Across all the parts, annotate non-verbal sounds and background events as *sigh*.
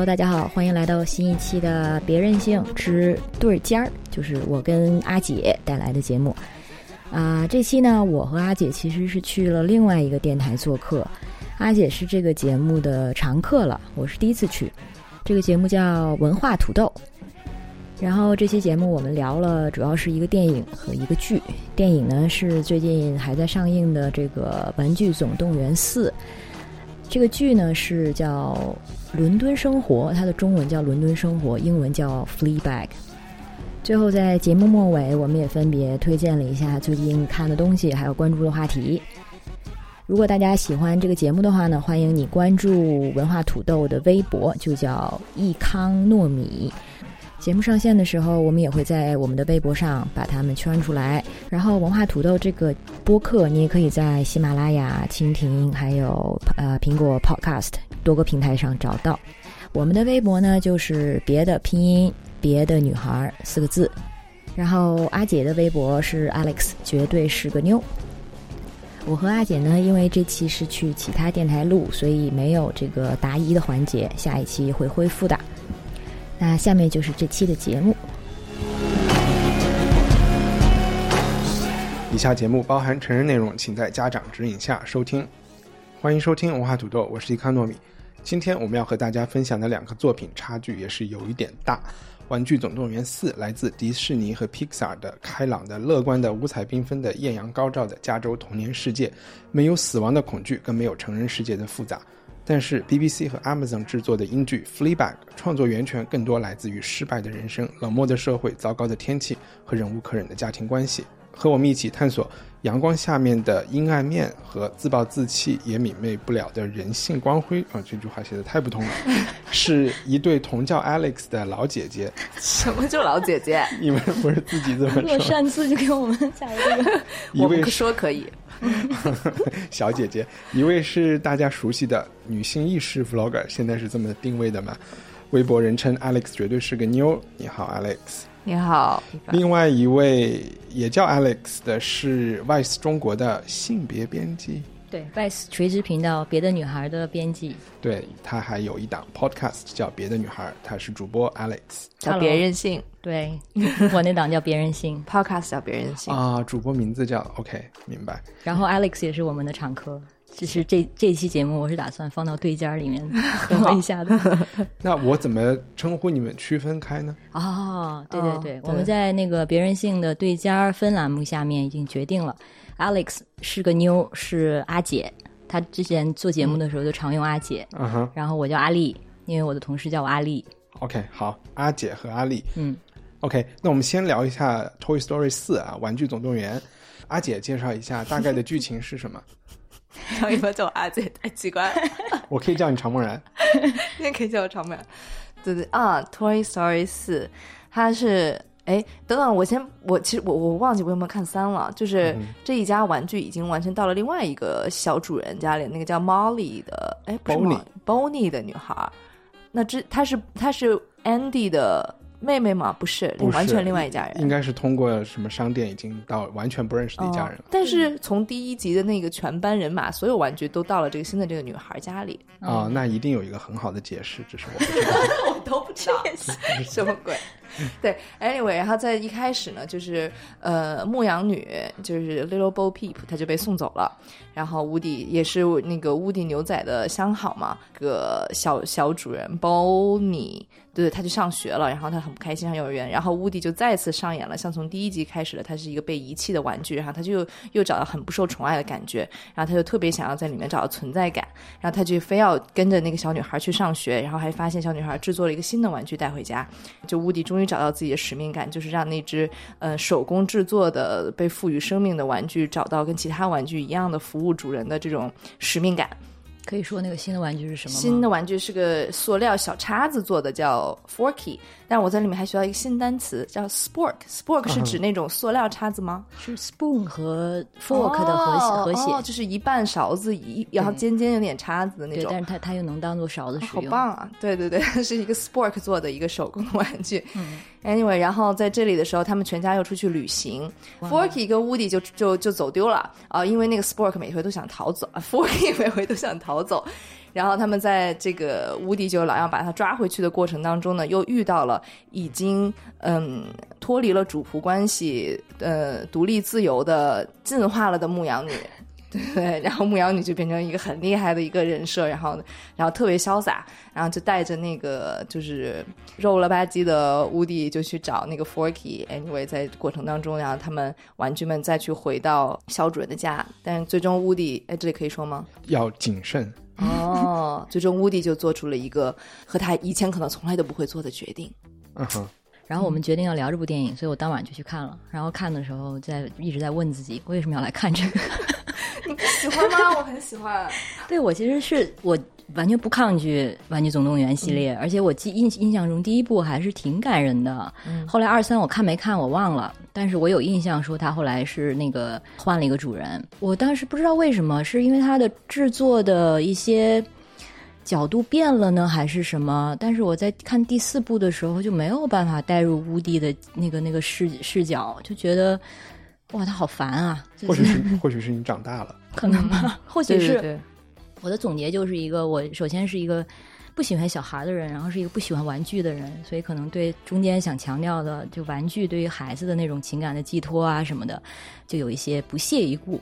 Hello，大家好，欢迎来到新一期的《别任性之对尖儿》，就是我跟阿姐带来的节目。啊，这期呢，我和阿姐其实是去了另外一个电台做客。阿姐是这个节目的常客了，我是第一次去。这个节目叫《文化土豆》。然后这期节目我们聊了，主要是一个电影和一个剧。电影呢是最近还在上映的这个《玩具总动员四》。这个剧呢是叫《伦敦生活》，它的中文叫《伦敦生活》，英文叫《Fleabag》。最后在节目末尾，我们也分别推荐了一下最近看的东西，还有关注的话题。如果大家喜欢这个节目的话呢，欢迎你关注文化土豆的微博，就叫易康糯米。节目上线的时候，我们也会在我们的微博上把它们圈出来。然后，文化土豆这个播客，你也可以在喜马拉雅、蜻蜓，还有呃苹果 Podcast 多个平台上找到。我们的微博呢，就是别的拼音别的女孩四个字。然后阿姐的微博是 Alex，绝对是个妞。我和阿姐呢，因为这期是去其他电台录，所以没有这个答疑的环节，下一期会恢复的。那下面就是这期的节目。以下节目包含成人内容，请在家长指引下收听。欢迎收听文化土豆，我是伊康糯米。今天我们要和大家分享的两个作品差距也是有一点大。《玩具总动员四》来自迪士尼和 Pixar 的开朗的、乐观的、五彩缤纷的、艳阳高照的加州童年世界，没有死亡的恐惧，更没有成人世界的复杂。但是 BBC 和 Amazon 制作的英剧《Fleabag》创作源泉更多来自于失败的人生、冷漠的社会、糟糕的天气和忍无可忍的家庭关系。和我们一起探索阳光下面的阴暗面和自暴自弃也泯灭不了的人性光辉啊！这句话写的太不通了。*laughs* 是一对同叫 Alex 的老姐姐。什么叫老姐姐？你们不是自己这么说？我擅自就给我们加了这个。一位说可以。*laughs* 小姐姐，一位是大家熟悉的女性意识 Vlogger，现在是这么定位的嘛？微博人称 Alex 绝对是个妞。你好，Alex。你好。另外一位也叫 Alex 的是 Vice 中国的性别编辑。对，Vice 垂直频道别的女孩的编辑。对他还有一档 Podcast 叫《别的女孩》，他是主播 Alex，叫别任性。对，我那档叫别任性，*laughs* Podcast 叫别任性啊，主播名字叫 OK，明白。然后 Alex 也是我们的常客。其实这这期节目我是打算放到对尖儿里面 *laughs* 等一下的。*laughs* 那我怎么称呼你们区分开呢？哦，对对对，我们在那个别人性的对尖儿分栏目下面已经决定了，Alex 是个妞，是阿姐。她之前做节目的时候就常用阿姐。嗯哼。然后我叫阿丽，因为我的同事叫我阿丽。OK，好，阿姐和阿丽。嗯。OK，那我们先聊一下《Toy Story 四》啊，《玩具总动员》。阿姐介绍一下大概的剧情是什么？叫你们叫我阿姐太奇怪了。*laughs* 我可以叫你常梦然，*laughs* 你也可以叫我常梦然。对对啊，《Toy Story 四》，它是哎，等等，我先我其实我我忘记我有没有看三了。就是这一家玩具已经完全到了另外一个小主人家里，那个叫 Molly 的哎，不是 Bonnie 的女孩。那这她是她是 Andy 的。妹妹吗？不是，完全另外一家人。应该是通过什么商店已经到完全不认识的一家人了。但是从第一集的那个全班人马，所有玩具都到了这个新的这个女孩家里。啊，那一定有一个很好的解释，只是我不知道。*laughs* 我都不知道什么鬼。*laughs* 对，anyway，然后在一开始呢，就是呃，牧羊女就是 Little Bo Peep，她就被送走了。然后乌迪也是那个乌迪牛仔的相好嘛，个小小主人 Bonnie。对，他就上学了，然后他很不开心上幼儿园，然后乌迪就再次上演了像从第一集开始的，他是一个被遗弃的玩具，然后他就又找到很不受宠爱的感觉，然后他就特别想要在里面找到存在感，然后他就非要跟着那个小女孩去上学，然后还发现小女孩制作了一个新的玩具带回家，就乌迪终于找到自己的使命感，就是让那只呃手工制作的被赋予生命的玩具找到跟其他玩具一样的服务主人的这种使命感。可以说那个新的玩具是什么？新的玩具是个塑料小叉子做的，叫 Forky。但我在里面还学到一个新单词，叫 Spork。Spork 是指那种塑料叉子吗？是 spoon 和 fork 的合合写，就是一半勺子，一然后尖尖有点叉子的那种。但是它它又能当做勺子使用，好棒啊！对对对，*laughs* 是一个 Spork 做的一个手工玩具。嗯。Anyway，然后在这里的时候，他们全家又出去旅行，Forky 跟 Woody 就就就走丢了啊，因为那个 Spork 每回都想逃走，Forky 每回都想逃走。然后他们在这个乌迪就老要把他抓回去的过程当中呢，又遇到了已经嗯脱离了主仆关系、呃独立自由的进化了的牧羊女，*laughs* 对，然后牧羊女就变成一个很厉害的一个人设，然后然后特别潇洒，然后就带着那个就是肉了吧唧的乌迪就去找那个 Forky。Anyway，在过程当中，然后他们玩具们再去回到小主人的家，但是最终乌迪，哎，这里可以说吗？要谨慎。哦，*laughs* 最终乌迪就做出了一个和他以前可能从来都不会做的决定。嗯哼。然后我们决定要聊这部电影，所以我当晚就去看了。然后看的时候，在一直在问自己，为什么要来看这个？你不喜欢吗？*laughs* 我很喜欢。对我其实是我完全不抗拒《玩具总动员》系列，而且我记印印象中第一部还是挺感人的。后来二三我看没看我忘了，但是我有印象说他后来是那个换了一个主人。我当时不知道为什么，是因为他的制作的一些。角度变了呢，还是什么？但是我在看第四部的时候就没有办法带入乌迪的那个那个视视角，就觉得哇，他好烦啊！或许是或许是你长大了，可能吧？或许是我的总结就是一个，我首先是一个不喜欢小孩的人，然后是一个不喜欢玩具的人，所以可能对中间想强调的就玩具对于孩子的那种情感的寄托啊什么的，就有一些不屑一顾。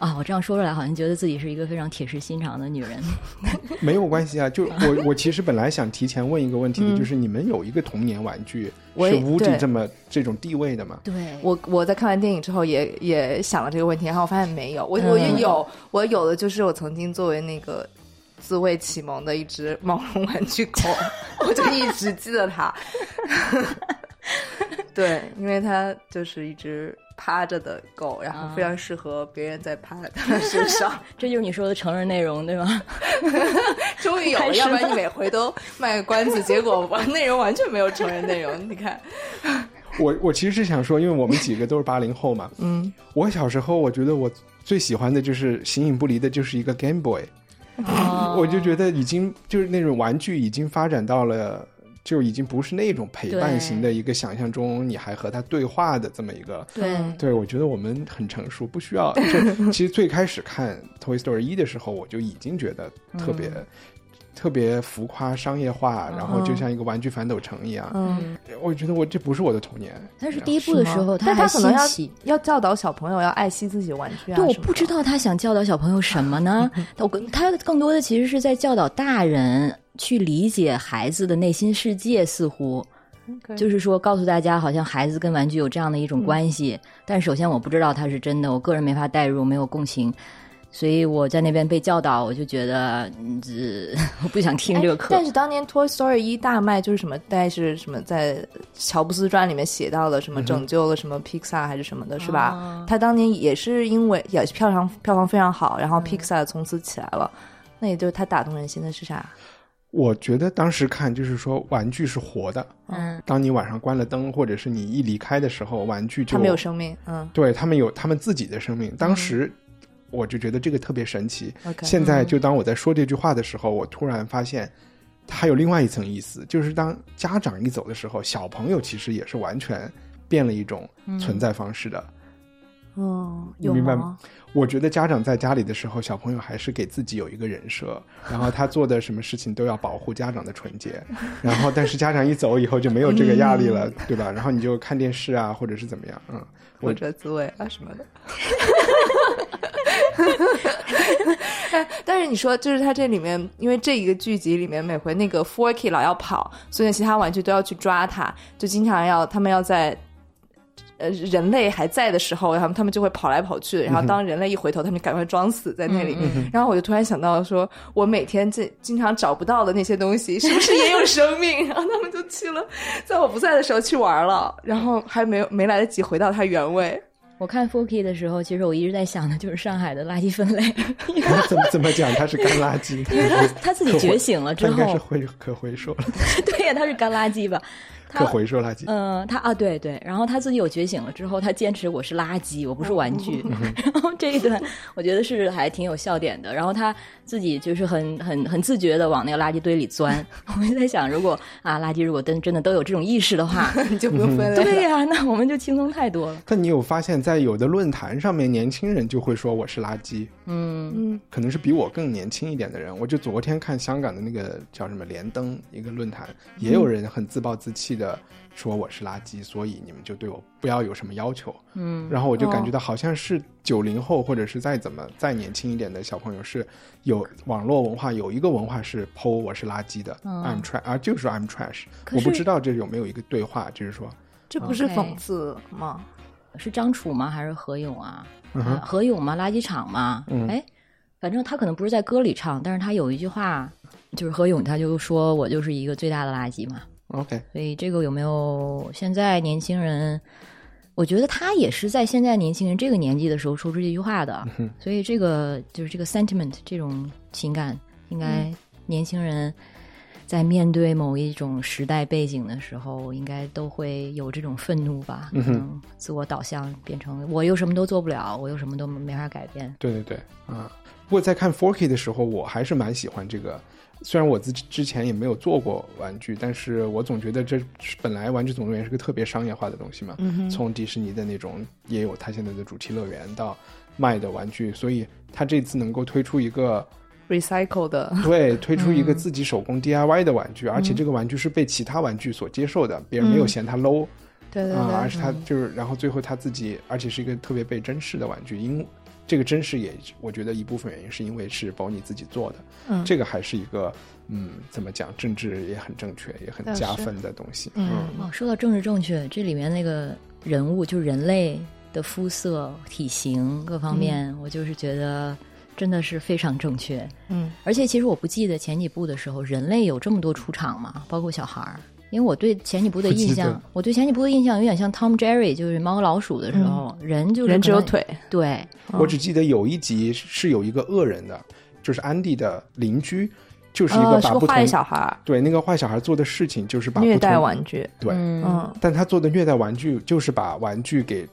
啊，我这样说出来，好像觉得自己是一个非常铁石心肠的女人。*laughs* 没有关系啊，就我我其实本来想提前问一个问题的，就是你们有一个童年玩具是屋顶这么这种地位的吗？对，我我在看完电影之后也也想了这个问题，然后我发现没有，我我也有，我有的就是我曾经作为那个自慰启蒙的一只毛绒玩具狗，*laughs* 我就一直记得它。*laughs* 对，因为它就是一只。趴着的狗，然后非常适合别人在趴在它身上，*laughs* 这就是你说的成人内容，对吗？*laughs* 终于有了，要不然你每回都卖个关子，结果完内容完全没有成人内容。*laughs* 你看，我我其实是想说，因为我们几个都是八零后嘛，嗯，我小时候我觉得我最喜欢的就是形影不离的，就是一个 Game Boy，我就觉得已经就是那种玩具已经发展到了。就已经不是那种陪伴型的一个想象中，你还和他对话的这么一个。对，对我觉得我们很成熟，不需要。*laughs* 其实最开始看《Toy Story》一的时候，我就已经觉得特别特别浮夸、商业化，然后就像一个玩具反斗城一样。嗯，我觉得我这不是我的童年。但是第一部的时候，他还可能要要教导小朋友要爱惜自己的玩具啊。对，我不知道他想教导小朋友什么呢？*laughs* 我他更多的其实是在教导大人。去理解孩子的内心世界，似乎就是说告诉大家，好像孩子跟玩具有这样的一种关系。但首先我不知道它是真的，我个人没法代入，没有共情，所以我在那边被教导，我就觉得这，*laughs* 我不想听这个课。但是当年《Toy Story》一大卖，就是什么，大概是什么，在《乔布斯传》里面写到了什么拯救了什么 Pixar 还是什么的，是吧？他当年也是因为也票房票房非常好，然后 Pixar 从此起来了。那也就是他打动人心的是啥？我觉得当时看就是说，玩具是活的。嗯，当你晚上关了灯，或者是你一离开的时候，玩具就它没有生命。嗯，对他们有他们自己的生命。当时我就觉得这个特别神奇。现在就当我在说这句话的时候，我突然发现它有另外一层意思，就是当家长一走的时候，小朋友其实也是完全变了一种存在方式的。哦，明白吗？我觉得家长在家里的时候，小朋友还是给自己有一个人设，*laughs* 然后他做的什么事情都要保护家长的纯洁。然后，但是家长一走以后就没有这个压力了，对吧？然后你就看电视啊，或者是怎么样，嗯，或者自慰啊什么的。*laughs* 但是你说，就是他这里面，因为这一个剧集里面，每回那个 Forky 老要跑，所以其他玩具都要去抓他，就经常要他们要在。呃，人类还在的时候，然后他们就会跑来跑去，然后当人类一回头，他们赶快装死在那里。然后我就突然想到，说我每天这经常找不到的那些东西，是不是也有生命？*laughs* 然后他们就去了，在我不在的时候去玩了，然后还没有没来得及回到它原位。我看 forki 的时候，其实我一直在想的就是上海的垃圾分类。怎么怎么讲？它是干垃圾？因 *laughs* 为他他自己觉醒了之后，应该是回可回收了。*laughs* 对呀，它是干垃圾吧？可回收垃圾。嗯，他啊，对对，然后他自己有觉醒了之后，他坚持我是垃圾，我不是玩具。*laughs* 然后这一段我觉得是还挺有笑点的。然后他自己就是很很很自觉的往那个垃圾堆里钻。*laughs* 我就在想，如果啊，垃圾如果真真的都有这种意识的话，*laughs* 你就不用分类。对呀，那我们就轻松太多了。但你有发现，在有的论坛上面，年轻人就会说我是垃圾。嗯嗯，可能是比我更年轻一点的人。我就昨天看香港的那个叫什么连登一个论坛，也有人很自暴自弃的说我是垃圾，所以你们就对我不要有什么要求。嗯，然后我就感觉到好像是九零后或者是再怎么再年轻一点的小朋友是有网络文化，有一个文化是剖我是垃圾的、嗯 i m trash 啊，就是 I'm trash。我不知道这有没有一个对话，就是说，这不是讽刺吗？是张楚吗？还是何勇啊？何勇吗？垃圾场吗？嗯哎，反正他可能不是在歌里唱，但是他有一句话，就是何勇他就说我就是一个最大的垃圾嘛。OK，所以这个有没有现在年轻人？我觉得他也是在现在年轻人这个年纪的时候说出这句话的，嗯所以这个就是这个 sentiment 这种情感，应该年轻人在面对某一种时代背景的时候，应该都会有这种愤怒吧？嗯自我导向变成我又什么都做不了，我又什么都没法改变。对对对，啊。不过在看 Forky 的时候，我还是蛮喜欢这个。虽然我自之前也没有做过玩具，但是我总觉得这本来《玩具总动员》是个特别商业化的东西嘛。嗯从迪士尼的那种也有它现在的主题乐园到卖的玩具，所以它这次能够推出一个，recycle 的，*laughs* 对推出一个自己手工 DIY 的玩具，而且这个玩具是被其他玩具所接受的，别人没有嫌它 low 啊、对对对，而是它就是然后最后他自己，而且是一个特别被珍视的玩具，因这个真实也我觉得一部分原因是因为是保你自己做的，嗯。这个还是一个嗯怎么讲政治也很正确也很加分的东西，嗯哦，说到政治正确，这里面那个人物就是人类的肤色、体型各方面，我就是觉得真的是非常正确。嗯。而且其实我不记得前几部的时候，人类有这么多出场嘛，包括小孩儿。因为我对前几部的印象，我对前几部的印象有点像 Tom Jerry，就是猫和老鼠的时候，人就是，人只有腿，对，我只记得有一集是有一个恶人的，就是安迪的邻居，就是一个坏小孩，对那个坏小孩做的事情就是把虐待玩具，对，嗯嗯。但他做的虐待玩具就是把玩具给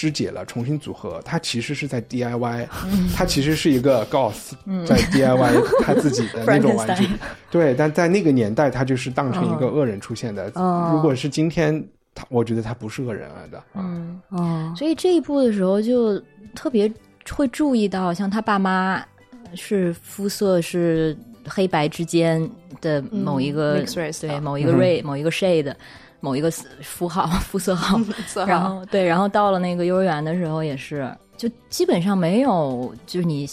肢解了，重新组合。他其实是在 DIY，、他其实是一个 goth，、在 DIY *laughs* 他自己的那种玩具。对，但在那个年代，他就是当成一个恶人出现的。嗯如果是今天，他我觉得他不是恶人来的。啊嗯，哦，所以这一部的时候就特别会注意到，像他爸妈是肤色是黑白之间的某一个、对某一个嗯哼 ray、某一个 shade。某一个符号、*laughs* 肤色号，色号。然后对，然后到了那个幼儿园的时候也是，就基本上没有就是你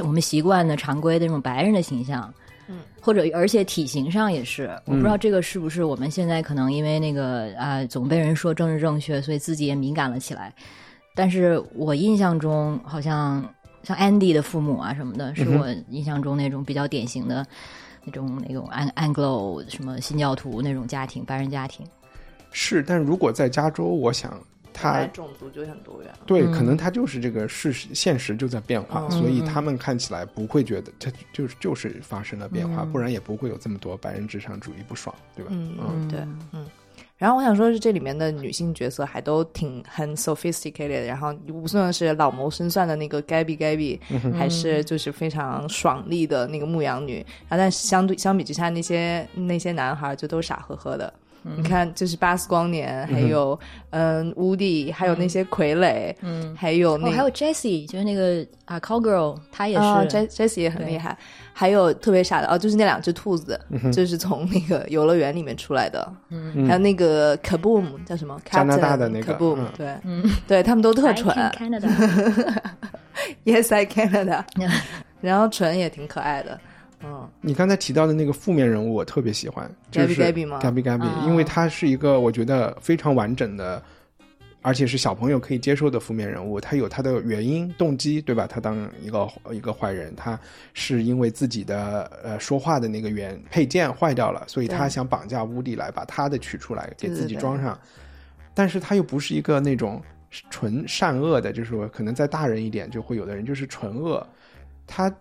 我们习惯的常规的那种白人的形象，嗯，或者而且体型上也是，我不知道这个是不是我们现在可能因为那个啊、总被人说政治正确，所以自己也敏感了起来。但是我印象中好像像 Andy 的父母啊什么的，是我印象中那种比较典型的那种那种 Ang Anglo 什么新教徒那种家庭，白人家庭。是，但如果在加州，我想他种族就很多元，对，嗯。可能他就是这个事实现实就在变化，嗯所以他们看起来不会觉得他就是就是发生了变化，嗯。不然也不会有这么多白人至上主义不爽，对吧？嗯嗯。对，嗯。然后我想说，是这里面的女性角色还都挺很 sophisticated，然后无论是老谋深算的那个 Gabby Gabby，、还是就是非常爽利的那个牧羊女，然后但是相对相比之下，那些那些男孩就都傻呵呵的。你看，就是巴斯光年，还有嗯乌迪，还有那些傀儡，嗯，还有那哦，还有 Jessie，就是那个啊 Cowgirl，她也是、啊，J Jessie 也很厉害，还有特别傻的哦，就是那两只兔子，就是从那个游乐园里面出来的，嗯。还有那个 Kaboom 叫什么？加拿大的那个 Kaboom，、嗯。对，嗯，对他们都特蠢。Can Canada，，Yes *laughs* I Canada，*laughs* 然后蠢也挺可爱的，嗯，你刚才提到的那个负面人物，我特别喜欢，就是 Gabby Gabby 吗？Gabby Gabby，、哦因为他是一个我觉得非常完整的，而且是小朋友可以接受的负面人物。他有他的原因、动机，对吧？他当一个一个坏人，他是因为自己的呃说话的那个原配件坏掉了，所以他想绑架乌迪来把他的取出来给自己装上，但是他又不是一个那种纯善恶的，就是说可能再大人一点，就会有的人就是纯恶，他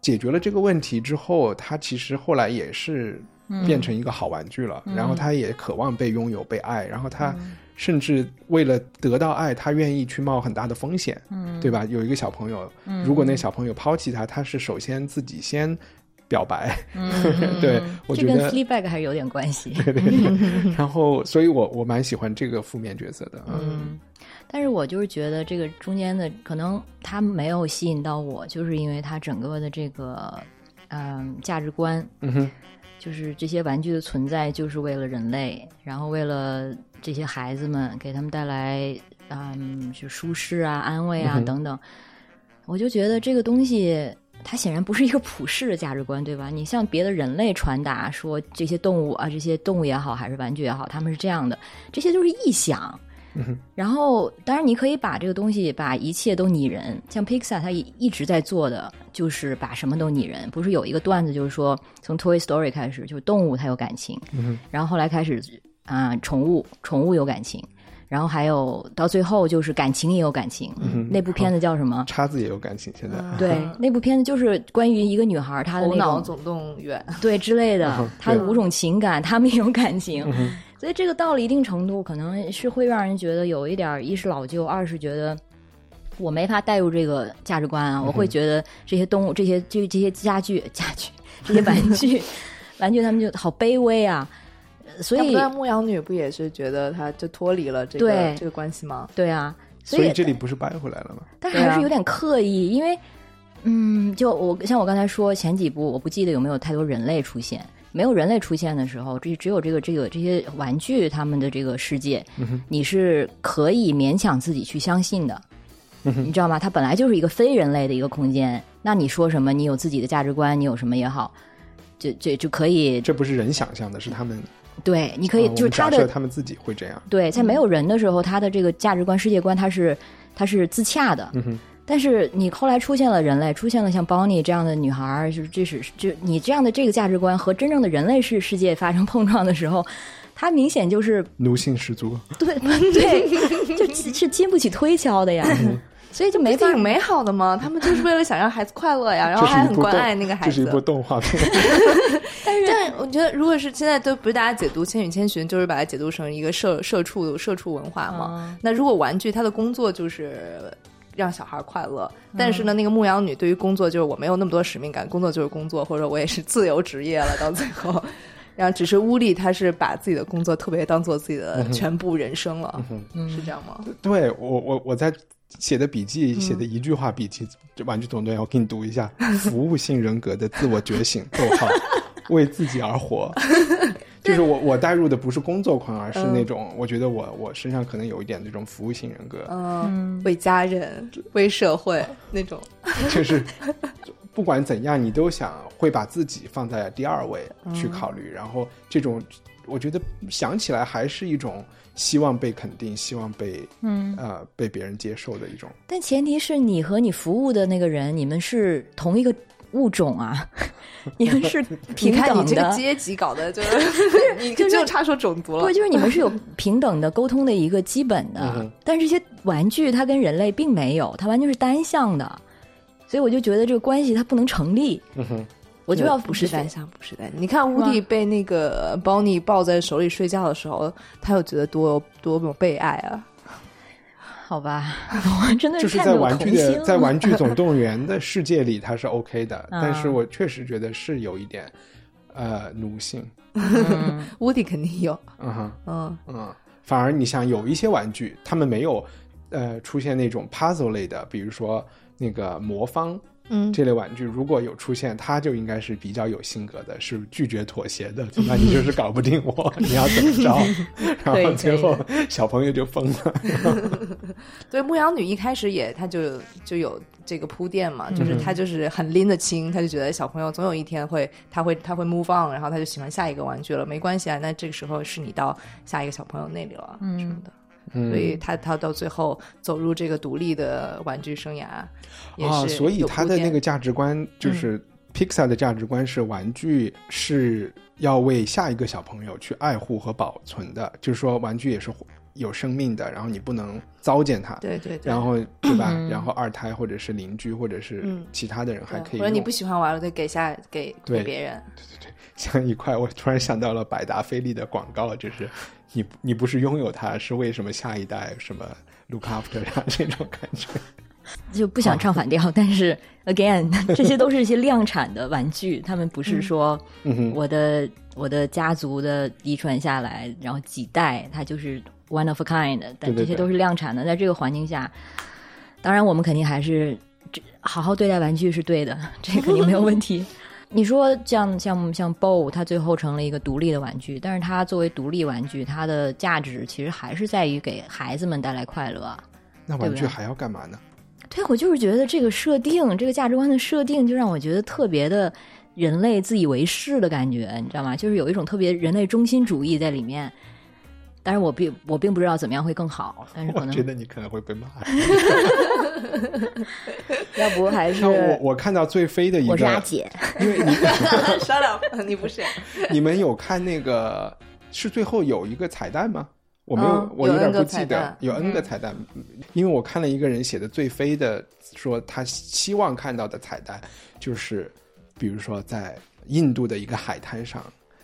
解决了这个问题之后，他其实后来也是变成一个好玩具了，然后他也渴望被拥有、被爱，然后他甚至为了得到爱，他愿意去冒很大的风险，嗯。对吧？有一个小朋友，如果那小朋友抛弃他，他是首先自己先表白，*laughs* 对我这跟觉得 Fleabag 还是有点关系。对 *laughs* 对对，*laughs* 然后所以我我蛮喜欢这个负面角色的，嗯。嗯，但是我就是觉得这个中间的可能他没有吸引到我，就是因为他整个的这个嗯价值观，嗯哼，就是这些玩具的存在就是为了人类，然后为了这些孩子们给他们带来嗯就舒适啊、安慰啊嗯等等，我就觉得这个东西。它显然不是一个普世的价值观，对吧？你向别的人类传达说这些动物啊，这些动物也好，还是玩具也好，他们是这样的，这些都是臆想。然后，当然你可以把这个东西，把一切都拟人。像 Pixar，它一一直在做的就是把什么都拟人。不是有一个段子，就是说从 Toy Story 开始，就是动物它有感情，然后后来开始啊、宠物，宠物有感情，然后还有到最后就是感情也有感情。那部片子叫什么？叉子也有感情，现在对，那部片子就是关于一个女孩她的头那种脑总动员，对之类的嗯，她的五种情感，她们也有感情，所以这个到了一定程度，可能是会让人觉得有一点儿一是老旧，二是觉得我没法带入这个价值观啊，我会觉得这些动物、这些这这些家具、家具这些玩具、*laughs* 玩具，他们就好卑微啊，呃所以要不然牧羊女不也是觉得她就脱离了这个对这个关系吗？对啊，所以这里不是掰回来了吗？但还是有点刻意，因为，嗯，就我像我刚才说前几部，我不记得有没有太多人类出现。没有人类出现的时候，这只有这个这个这些玩具他们的这个世界，你是可以勉强自己去相信的，你知道吗？它本来就是一个非人类的一个空间，那你说什么，你有自己的价值观，你有什么也好，就就就可以，这不是人想象的，是他们对，你可以、就是他的设他们自己会这样。对，在没有人的时候，他的这个价值观、世界观，他是他是自洽的。嗯哼，但是你后来出现了人类，出现了像 Bonnie 这样的女孩儿，就是这是就你这样的这个价值观和真正的人类世世界发生碰撞的时候，它明显就是奴性十足，对 *laughs* 对，就 *laughs* 是经不起推敲的呀。所以就没法挺美好的吗，他们就是为了想让孩子快乐呀，*laughs* 然后还很关爱那个孩子。这是一部动画片。*laughs* *laughs* 但是，但我觉得，如果是现在都不是大家解读《千与千寻》，就是把它解读成一个社社畜社畜文化嘛。嗯那如果玩具它的工作就是让小孩快乐，但是呢，那个牧羊女对于工作就是我没有那么多使命感，工作就是工作，或者我也是自由职业了，到最后。然后只是乌力，他是把自己的工作特别当做自己的全部人生了，是这样吗？对我我我在写的笔记嗯。写的一句话笔记，这《玩具总动员》，我给你读一下：*laughs* 服务性人格的自我觉醒，逗号，*laughs* 为自己而活。*laughs* 就是我我带入的不是工作狂，而是那种、我觉得我我身上可能有一点这种服务性人格，嗯，为家人、为社会那种。就是不管怎样，你都想会把自己放在第二位去考虑，然后这种我觉得想起来还是一种希望被肯定，希望被嗯，呃被别人接受的一种。但前提是你和你服务的那个人，你们是同一个物种啊，*laughs* 你们是你平看你这个。阶级搞的，就是 *laughs* 你就是就差说种族了不，。就是你们是有平等的沟通的一个基本的，嗯但是这些玩具它跟人类并没有，它完全是单向的，所以我就觉得这个关系它不能成立。嗯哼，我就要不是单单向，不是单向。你看乌迪被那个邦尼抱在手里睡觉的时候，他有觉得多多么被爱啊！*laughs* 好吧，我真的就是在玩具的在玩具总动员的世界里，他是 OK 的，*laughs* 啊但是我确实觉得是有一点呃奴性，嗯乌迪肯定有，嗯哼，嗯嗯，反而你像有一些玩具，他们没有呃出现那种 puzzle 类的，比如说那个魔方。嗯，这类玩具如果有出现，他就应该是比较有性格的，是拒绝妥协的。那你就是搞不定我，*laughs* 你要怎么着？然后最后小朋友就疯了。*laughs* 对，牧羊女一开始也，她就就有这个铺垫嘛，就是她就是很拎得清，她就觉得小朋友总有一天会，他会他会 move on，然后他就喜欢下一个玩具了，没关系啊，那这个时候是你到下一个小朋友那里了，嗯什么的。嗯所以他他到最后走入这个独立的玩具生涯，也啊，所以他的那个价值观就是、Pixar 的价值观是玩具是要为下一个小朋友去爱护和保存的，就是说玩具也是有生命的，然后你不能糟践它。对对对，然后对吧？嗯 *clears throat* 然后二胎或者是邻居或者是嗯其他的人还可以用。或者你不喜欢玩了，再给下给给别人。像一块，我突然想到了百达翡丽的广告，就是你你不是拥有它，是为什么下一代什么 look after 它这种感觉。*laughs* 就不想唱反调，但是 again，*laughs* 这些都是一些量产的玩具，他们不是说我的我的家族的遗传下来，然后几代它就是 one of a kind，但这些都是量产的。在这个环境下，当然我们肯定还是这好好对待玩具是对的，这肯定没有问题。你说像像像 BO，它最后成了一个独立的玩具，但是它作为独立玩具，它的价值其实还是在于给孩子们带来快乐啊。那玩具还要干嘛呢？对，我就是觉得这个设定，这个价值观的设定，就让我觉得特别的人类自以为是的感觉，你知道吗？就是有一种特别人类中心主义在里面。但是我并我并不知道怎么样会更好，但是可能我觉得你可能会被骂。*laughs* 要不还是像我我看到最飞的一个我是阿，姐，因为你 *laughs* 删了，你不是？*laughs* 你们有看那个是最后有一个彩蛋吗？我没有，我有点不记得有 N 个嗯彩蛋，因为我看了一个人写的最飞的，说他希望看到的彩蛋就是，比如说在印度的一个海滩上。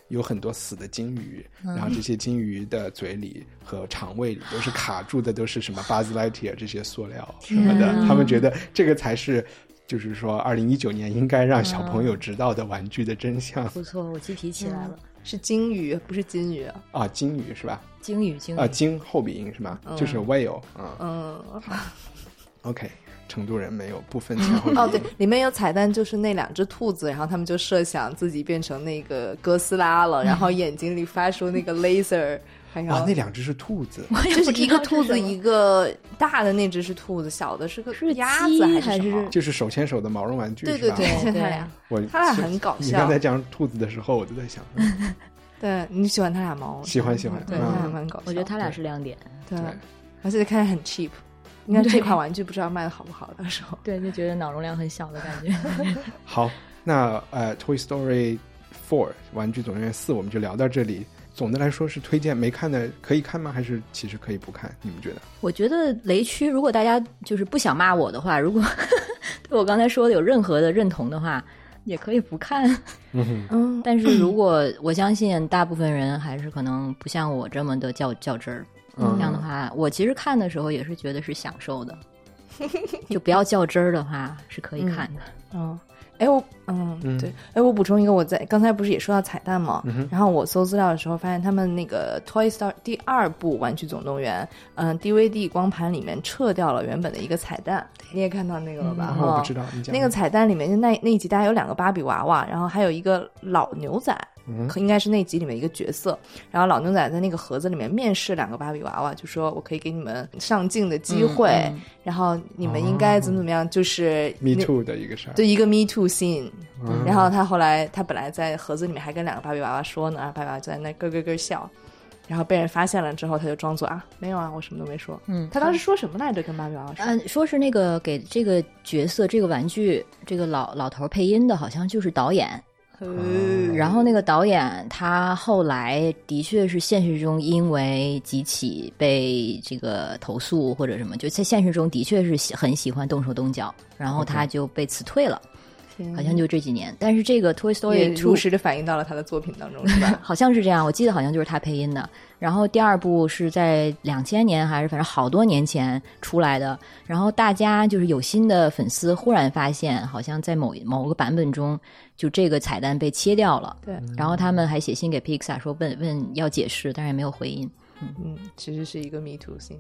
有很多死的金鱼，嗯然后这些金鱼的嘴里和肠胃里都是卡住的，都是什么巴兹莱提尔这些塑料什么的。他们觉得这个才是，就是说，二零一九年应该让小朋友知道的玩具的真相不错，我鸡皮起来了。是金鱼，不是金鱼。啊！金鱼是吧？鲸鱼，鲸鱼，啊，鲸后鼻音是吧？就是 whale 啊。嗯，*laughs* OK，成都人没有不分前后。哦，对，里面有彩蛋，就是那两只兔子，然后他们就设想自己变成那个哥斯拉了，然后眼睛里发出那个 laser，*laughs* 还有、啊，那两只是兔子。*laughs* 就是一个兔子，一个大的那只是兔子，小的是个是鸭子还什么还是？就是手牵手的毛绒玩具，对对对，就他俩，我他俩很搞笑你笑刚才讲兔子的时候，我就在想，*laughs* 嗯对你喜欢他俩吗？喜欢喜欢对，嗯他俩蛮搞笑。我觉得他俩是亮点。对对，而且看着很 cheap。应该这款玩具不知道卖的好不好，到时候。对，就觉得脑容量很小的感觉。*laughs* 好，那呃，《Toy Story Four》玩具总动员四我们就聊到这里。总的来说是推荐，没看的可以看吗？还是其实可以不看？你们觉得？我觉得雷区，如果大家就是不想骂我的话，如果 *laughs* 对我刚才说的有任何的认同的话，也可以不看。嗯哼，嗯，但是如果我相信大部分人还是可能不像我这么的较较真儿，嗯这样的话，我其实看的时候也是觉得是享受的，*laughs* 就不要较真儿的话是可以看的。嗯，哎我嗯嗯。对，哎我补充一个，我在刚才不是也说到彩蛋吗？嗯然后我搜资料的时候发现他们那个 Toy Story 第二部《玩具总动员》嗯 DVD 光盘里面撤掉了原本的一个彩蛋，你也看到那个了吧？我不知道你讲。那个彩蛋里面，就那那一集大概有两个芭比娃娃，然后还有一个老牛仔，应该是那集里面一个角色。然后老牛仔在那个盒子里面面试两个芭比娃娃，就说我可以给你们上镜的机会，然后你们应该怎么怎么样，就是，Me Too 的一个事儿。对一个 Me Too scene。嗯然后他后来他本来在盒子里面还跟两个芭比娃娃说呢，然后芭比娃娃就在那咯咯咯笑。然后被人发现了之后，他就装作啊没有啊，我什么都没说。嗯他当时说什么来着？跟芭比娃娃说？嗯，说是那个给这个角色、这个玩具、这个老老头配音的，好像就是导演。嗯然后那个导演他后来的确是现实中因为几起被这个投诉或者什么，就在现实中的确是喜很喜欢动手动脚，然后他就被辞退了，好像就这几年。但是这个 Toy Story 如实的反映到了他的作品当中，是吧？*laughs* 好像是这样，我记得好像就是他配音的。然后第二部是在两千年还是反正好多年前出来的。然后大家就是有心的粉丝忽然发现，好像在某某个版本中，就这个彩蛋被切掉了。对，然后他们还写信给 Pixar 说问问要解释，但是也没有回音。嗯嗯，其实是一个 Me Too 性。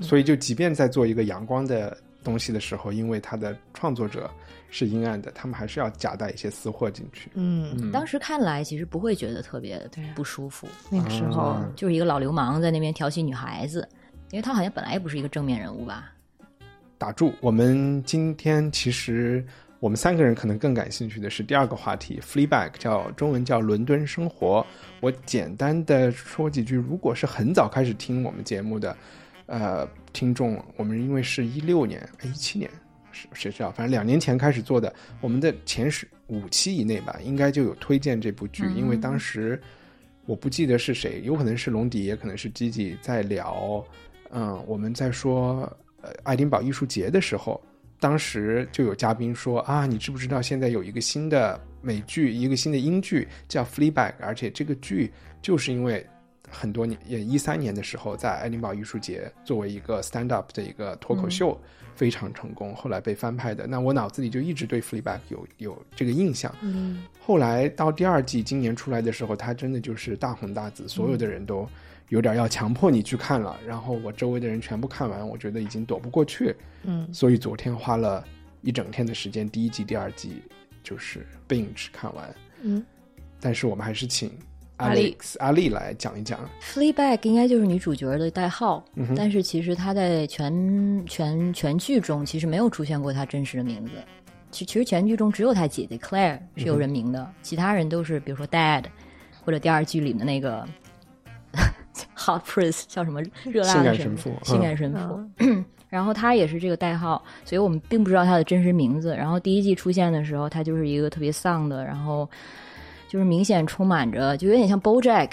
所以就即便在做一个阳光的东西的时候，因为它的创作者是阴暗的，他们还是要夹带一些私货进去。嗯，嗯，当时看来其实不会觉得特别不舒服，那个时候啊就是一个老流氓在那边调戏女孩子，因为他好像本来也不是一个正面人物吧。打住！我们今天其实我们三个人可能更感兴趣的是第二个话题，Fleabag 叫中文叫伦敦生活。我简单的说几句，如果是很早开始听我们节目的呃听众，我们因为是一六年、一七年是谁知道，反正两年前开始做的，我们的前十五期以内吧，应该就有推荐这部剧，因为当时。我不记得是谁，有可能是龙迪，也可能是 Gigi 在聊。嗯，我们在说呃爱丁堡艺术节的时候，当时就有嘉宾说啊，你知不知道现在有一个新的美剧，一个新的英剧叫《Fleabag》，而且这个剧就是因为很多年，也一三年的时候在爱丁堡艺术节作为一个 stand up 的一个脱口秀。非常成功，后来被翻拍的。那我脑子里就一直对《Fleabag》有有这个印象。嗯，后来到第二季今年出来的时候，它真的就是大红大紫，所有的人都有点要强迫你去看了。然后我周围的人全部看完，我觉得已经躲不过去。嗯，所以昨天花了一整天的时间，第一季、第二季就是 binge 看完。嗯，但是我们还是请阿丽阿丽来讲一讲。Fleabag 应该就是女主角的代号，嗯但是其实她在全全全剧中其实没有出现过她真实的名字。其其实全剧中只有她姐姐 Claire 是有人名的，其他人都是比如说 Dad 或者第二季里的那个 *laughs* Hot Prince 叫什么热辣的神父性感神父。*clears throat* 然后他也是这个代号，所以我们并不知道他的真实名字。然后第一季出现的时候，他就是一个特别丧的，然后就是明显充满着，就有点像 BoJack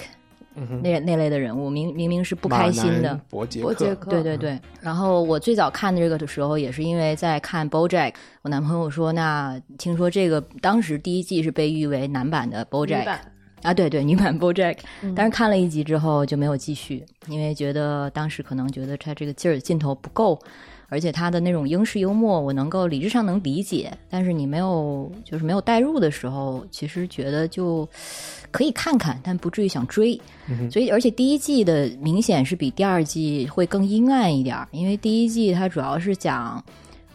那那类的人物，明明明是不不开心的。伯杰伯杰克。对对对，然后我最早看的这个的时候，也是因为在看 BoJack，我男朋友说，那听说这个当时第一季是被誉为男版的女 BoJack 啊，对对，女版 BoJack，嗯。但是看了一集之后就没有继续，因为觉得当时可能觉得他这个劲儿劲头不够，而且他的那种英式幽默我能够理智上能理解，但是你没有就是没有代入的时候，其实觉得就可以看看，但不至于想追。所以而且第一季的明显是比第二季会更阴暗一点儿，因为第一季它主要是讲。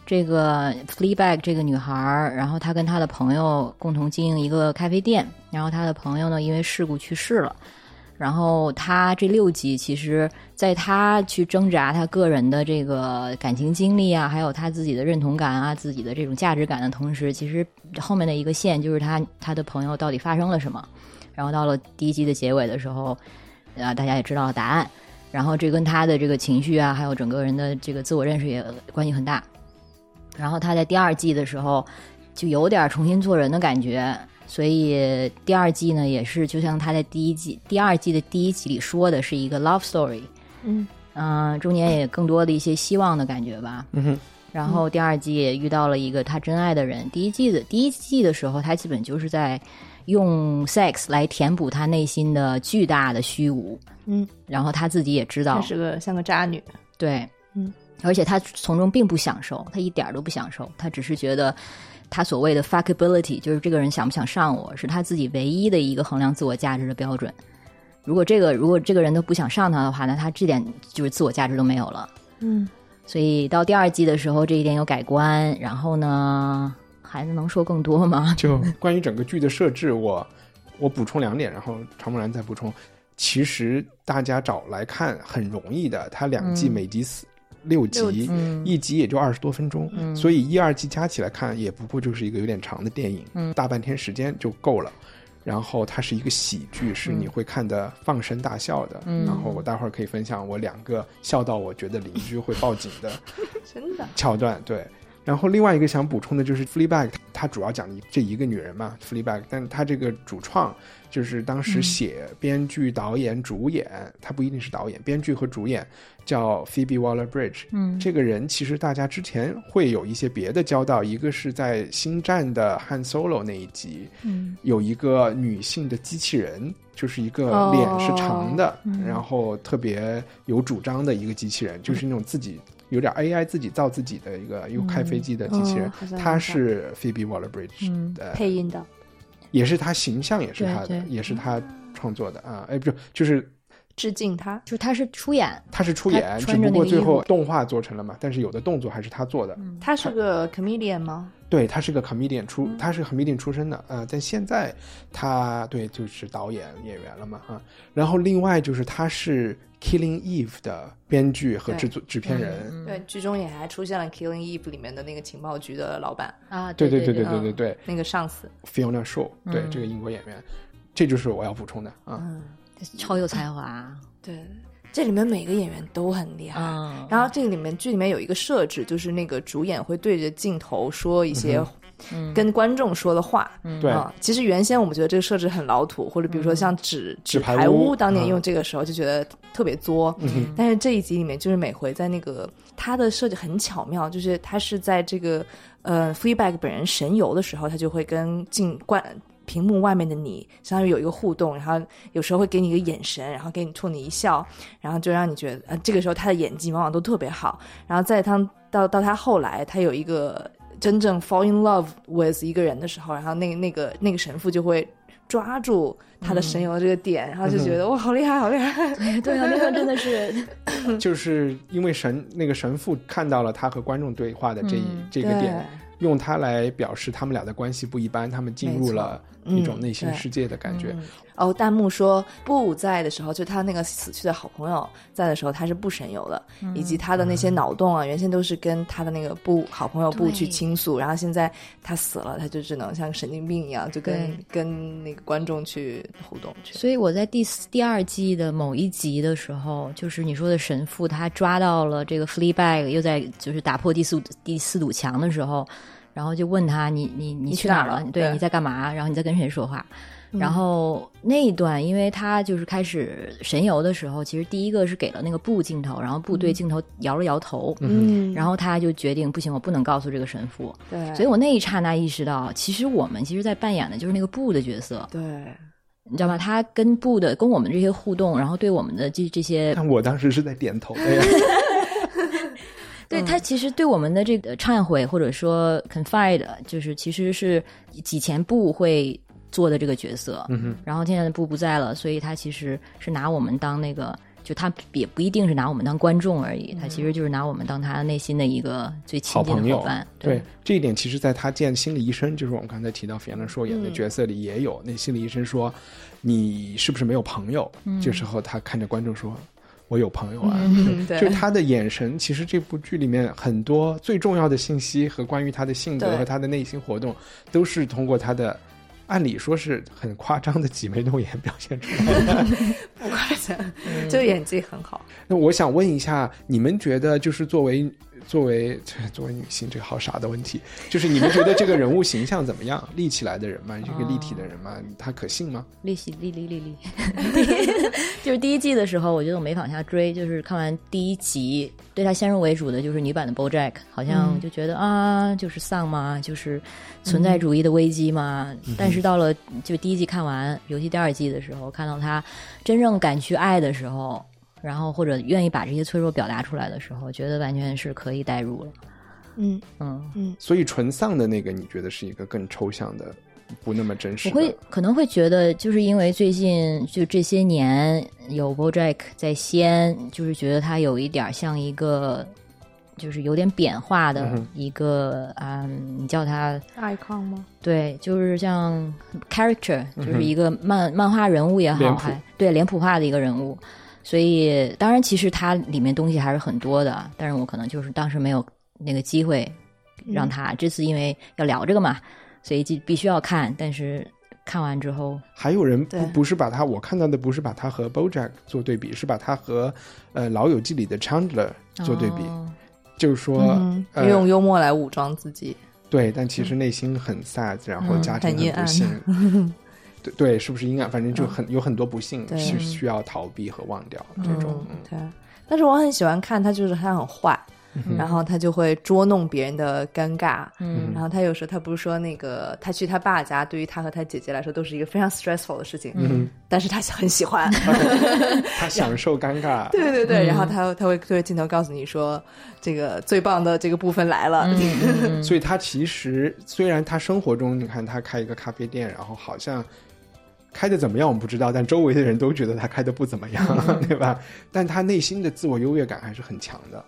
这个 Fleabag 这个女孩儿，然后她跟她的朋友共同经营一个咖啡店，然后她的朋友呢因为事故去世了，然后他这六集其实在他去挣扎他个人的这个感情经历啊，还有他自己的认同感啊、自己的这种价值感的同时，其实后面的一个线就是他他的朋友到底发生了什么，然后到了第一集的结尾的时候，啊，大家也知道了答案，然后这跟他的这个情绪啊，还有整个人的这个自我认识也关系很大。然后他在第二季的时候就有点重新做人的感觉，所以第二季呢也是就像他在第一季、第二季的第一集里说的是一个 love story，嗯。嗯、中间也更多的一些希望的感觉吧。嗯哼，然后第二季也遇到了一个他真爱的人。第一季的第一季的时候，他基本就是在用 sex 来填补他内心的巨大的虚无，嗯，然后他自己也知道。她，是个像个渣女，对，嗯，而且他从中并不享受，他一点儿都不享受，他只是觉得他所谓的 fuckability，就是这个人想不想上我，是他自己唯一的一个衡量自我价值的标准。如果这个如果这个人都不想上他的话，那他这点就是自我价值都没有了。嗯所以到第二季的时候，这一点有改观。然后呢，孩子能说更多吗？就关于整个剧的设置，我我补充两点，然后常木然再补充。其实大家找来看很容易的，它两季嗯每集四六六集，嗯一集也就二十多分钟，嗯所以一二季加起来看也不过就是一个有点长的电影，嗯大半天时间就够了。然后它是一个喜剧，是你会看的放声大笑的。嗯然后我待会儿可以分享我两个笑到我觉得邻居会报警的 *laughs* 真的，桥段，对。然后另外一个想补充的就是《Fleabag》，它主要讲的这一个女人嘛，《Fleabag》，但它这个主创就是当时写、编剧、导演、主演，他不一定是导演，编剧和主演叫 Phoebe Waller-Bridge。嗯。这个人其实大家之前会有一些别的交道，一个是在《星战》的 Han Solo 那一集，嗯。有一个女性的机器人，就是一个哦脸是长的，嗯。然后特别有主张的一个机器人，就是那种自己有点 AI 自己造自己的一个又开飞机的机器人哦好，像她有是 Phoebe Waller-Bridge 嗯的，配音的，也是他形象也是他的也是他创作的啊，哎，不是，就是致敬他，就他是出演，他是出演，只不过最后动画做成了嘛，但是有的动作还是他做的。他是个 comedian 吗？对，他是个 comedian 出，他是 comedian 出身的啊。但现在他对就是导演演员了嘛啊。然后另外就是他是 Killing Eve 的编剧和制作制片人。对，剧中也还出现了 Killing Eve 里面的那个情报局的老板啊。对对对对对对对，那个上司 Fiona Shaw，对这个英国演员，这就是我要补充的啊。超有才华，对，这里面每个演员都很厉害。嗯，然后这个里面剧里面有一个设置，就是那个主演会对着镜头说一些跟观众说的话。对。啊，其实原先我们觉得这个设置很老土，或者比如说像纸纸牌牌屋。屋，当年嗯。用这个时候就觉得特别作。嗯但是这一集里面，就是每回在那个他的设计很巧妙，就是他是在这个呃 Fleabag 本人神游的时候，他就会跟镜观屏幕外面的你，相当于有一个互动，然后有时候会给你一个眼神，然后给你冲你一笑，然后就让你觉得呃这个时候他的演技往往都特别好。然后在他到到他后来，他有一个真正 fall in love with 一个人的时候，然后那那个那个神父就会。抓住他的神游的这个点，然后就觉得、哇，好厉害，好厉害！*laughs* 对对啊，那个真的是，*laughs* 就是因为神那个神父看到了他和观众对话的这一、嗯。这个点，用他来表示他们俩的关系不一般，他们进入了一种内心世界的感觉。哦，弹幕说不在的时候，就他那个死去的好朋友在的时候，他是不神游的，以及他的那些脑洞啊，原先都是跟他的那个不好朋友不去倾诉，然后现在他死了，他就只能像神经病一样，就跟跟那个观众去互动去。所以我在第四第二季的某一集的时候，就是你说的神父，他抓到了这个 Fleabag，又在就是打破第四第四堵墙的时候，然后就问他你你你你去哪儿了？对，你在干嘛？然后你在跟谁说话？然后那一段，因为他就是开始神游的时候，其实第一个是给了那个布镜头，然后布对镜头摇了摇头，嗯，然后他就决定不行，我不能告诉这个神父。对，所以我那一刹那意识到，其实我们其实在扮演的就是那个布的角色，对你知道吗？他跟布的跟我们这些互动，然后对我们的这这些，但我当时是在点头的呀。*laughs* *laughs* 对他其实对我们的这个忏悔或者说 confide，就是其实是以前布会做的这个角色，嗯哼，然后现在的布不在了，所以他其实是拿我们当那个。就他也不一定是拿我们当观众而已，他其实就是拿我们当他内心的一个最亲近好朋友的伙伴。对这一点，其实在他见心理医生，就是我们刚才提到菲兰说演的角色里也有。那心理医生说：“你是不是没有朋友？”这时候他看着观众说：“我有朋友啊。*laughs* 就他的眼神，其实这部剧里面很多最重要的信息和关于他的性格和他的内心活动，都是通过他的。按理说是很夸张的挤眉弄眼表现出来的，*laughs* 不夸张，就演技很好。那我想问一下，你们觉得就是作为作为作为女性，这个好傻的问题，*laughs* 就是你们觉得这个人物形象怎么样？立起来的人嘛，这个立体的人嘛，他可信吗？立起立立立立，*laughs* *laughs* 就是第一季的时候，我觉得我没往下追，就是看完第一集，对他先入为主的就是女版的 BoJack，好像就觉得、啊，就是丧嘛，就是存在主义的危机嘛。但是到了就第一季看完，尤其第二季的时候，看到他真正敢去爱的时候，然后或者愿意把这些脆弱表达出来的时候，觉得完全是可以代入了。嗯嗯嗯，所以纯丧的那个，你觉得是一个更抽象的，不那么真实的？我会可能会觉得，就是因为最近就这些年有 BoJack 在先，就是觉得他有一点像一个，就是有点扁化的一个，嗯，你叫他，icon 吗？对，就是像 character，就是一个漫、漫画人物也好，对脸谱化的一个人物。所以，当然，其实它里面东西还是很多的，但是我可能就是当时没有那个机会让他。这次因为要聊这个嘛，所以就必须要看。但是看完之后，还有人不不是把他，我看到的不是把他和 BoJack 做对比，是把他和呃《老友记》里的 Chandler 做对比，哦就是说、嗯，呃用幽默来武装自己。对，但其实内心很 sad，然后家庭很不幸。*laughs* 对对，是不是阴暗？反正就很、有很多不幸对是需要逃避和忘掉这种。嗯，对。但是我很喜欢看他，就是他很坏，然后他就会捉弄别人的尴尬。嗯然后他有时候他不是说那个他去他爸家，对于他和他姐姐来说都是一个非常 stressful 的事情，嗯，但是他很喜欢。*laughs* 他享受尴尬。对对对，然后他他会对着镜头告诉你说，这个最棒的这个部分来了。嗯所以他其实虽然他生活中，你看他开一个咖啡店，然后好像开的怎么样我们不知道，但周围的人都觉得他开的不怎么样，*laughs* 对吧？但他内心的自我优越感还是很强的。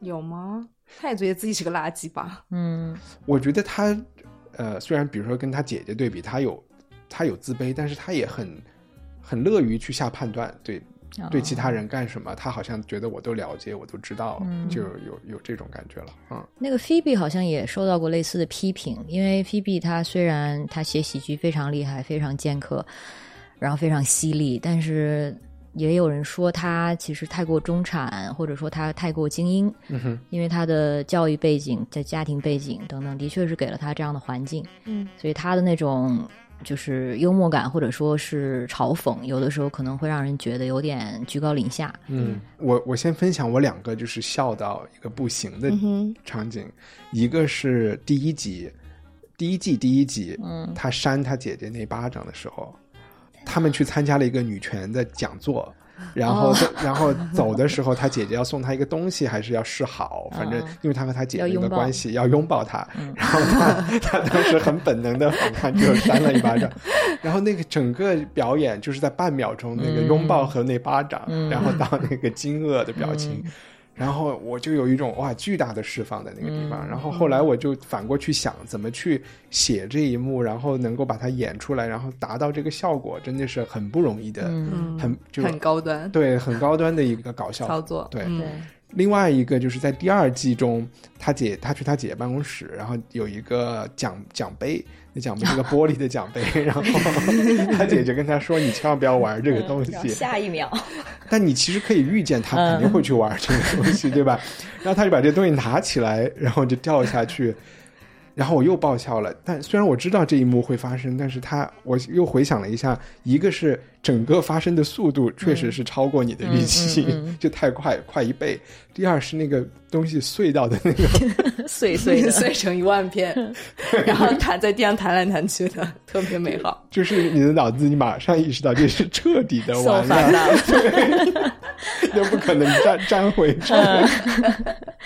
有吗？他也觉得自己是个垃圾吧？嗯我觉得他，呃，虽然比如说跟他姐姐对比，他有他有自卑，但是他也很很乐于去下判断，对对其他人干什么，他好像觉得我都了解，我都知道，就有有这种感觉了，嗯。那个 Phoebe 好像也受到过类似的批评，因为 Phoebe 她虽然她写喜剧非常厉害，非常尖刻，然后非常犀利，但是也有人说他其实太过中产，或者说他太过精英，嗯哼，因为他的教育背景、在家庭背景等等，的确是给了他这样的环境，嗯。所以他的那种就是幽默感或者说是嘲讽，有的时候可能会让人觉得有点居高临下。嗯，我我先分享我两个就是笑到一个不行的场景，一个是第一集，第一季第一集，嗯他扇他姐姐那巴掌的时候，他们去参加了一个女权的讲座。然后，哦然后走的时候，他姐姐要送他一个东西，还是要示好？反正嗯因为他和他姐姐的关系，要拥抱他。嗯然后他他当时很本能的反抗，就扇了一巴掌。然后那个整个表演就是在半秒钟，那个拥抱和那巴掌，嗯然后到那个惊愕的表情，然后我就有一种哇巨大的释放在那个地方。嗯然后后来我就反过去想，怎么去写这一幕，然后能够把它演出来，然后达到这个效果，真的是很不容易的，嗯，嗯，很就是很高端。对很高端的一个搞笑。操作，对。嗯。对，另外一个就是在第二季中，他姐他去他姐姐办公室，然后有一个奖奖杯，那奖杯是个玻璃的奖杯，*laughs* 然后他姐姐跟他说：“你千万不要玩这个东西。下一秒，*laughs* 但你其实可以预见他肯定会去玩这个东西，对吧？然后他就把这东西拿起来，然后就掉下去。然后我又爆笑了，但虽然我知道这一幕会发生，但是他我又回想了一下，一个是整个发生的速度确实是超过你的预期，嗯嗯嗯就太快，快一倍。第二是那个东西碎到的那个，*laughs* 碎碎的，*laughs* 碎成一万片，*laughs* 然后弹在地上弹来弹去的，特别美好。就是你的脑子，你马上意识到这是彻底的受完烦了，了。就不可能粘粘回去。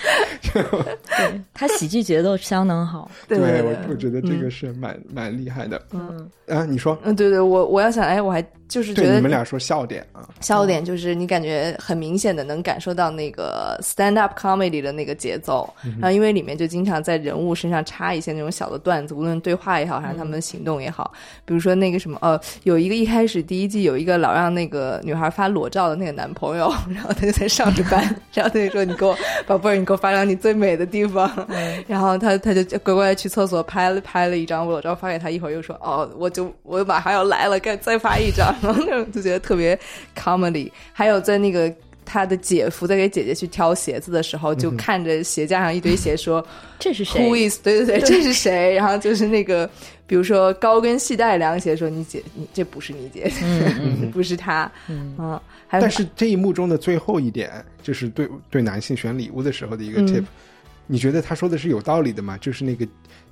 *laughs* 对他喜剧节奏相当好。对对对我我觉得这个是蛮、蛮厉害的。嗯啊，你说，嗯，对对，我我要想，哎，我还就是觉得你们俩说笑点啊，笑点就是你感觉很明显的能感受到那个 stand up comedy 的那个节奏，然后因为里面就经常在人物身上插一些那种小的段子，无论对话也好，还是他们的行动也好，比如说那个什么呃，有一个一开始第一季有一个老让那个女孩发裸照的那个男朋友，*laughs* 然后他就在上着班，然后他就说你给我宝贝儿，你给我发张你最美的地方，然后他他就乖乖去厕所拍了拍了一张裸照发给他，一会儿又说哦，我就我马上要来了，该再发一张，然后那种就觉得特别 comedy。还有在那个他的姐夫在给姐姐去挑鞋子的时候，就看着鞋架上一堆鞋说、*laughs* 这是谁 Who？is 对对对，*laughs* 这是谁？然后就是那个比如说高跟系带凉鞋，说你姐你这不是你姐，嗯 *laughs* 不是他，嗯嗯，但是这一幕中的最后一点，就是对对男性选礼物的时候的一个嗯 tip，、你觉得他说的是有道理的吗？就是那个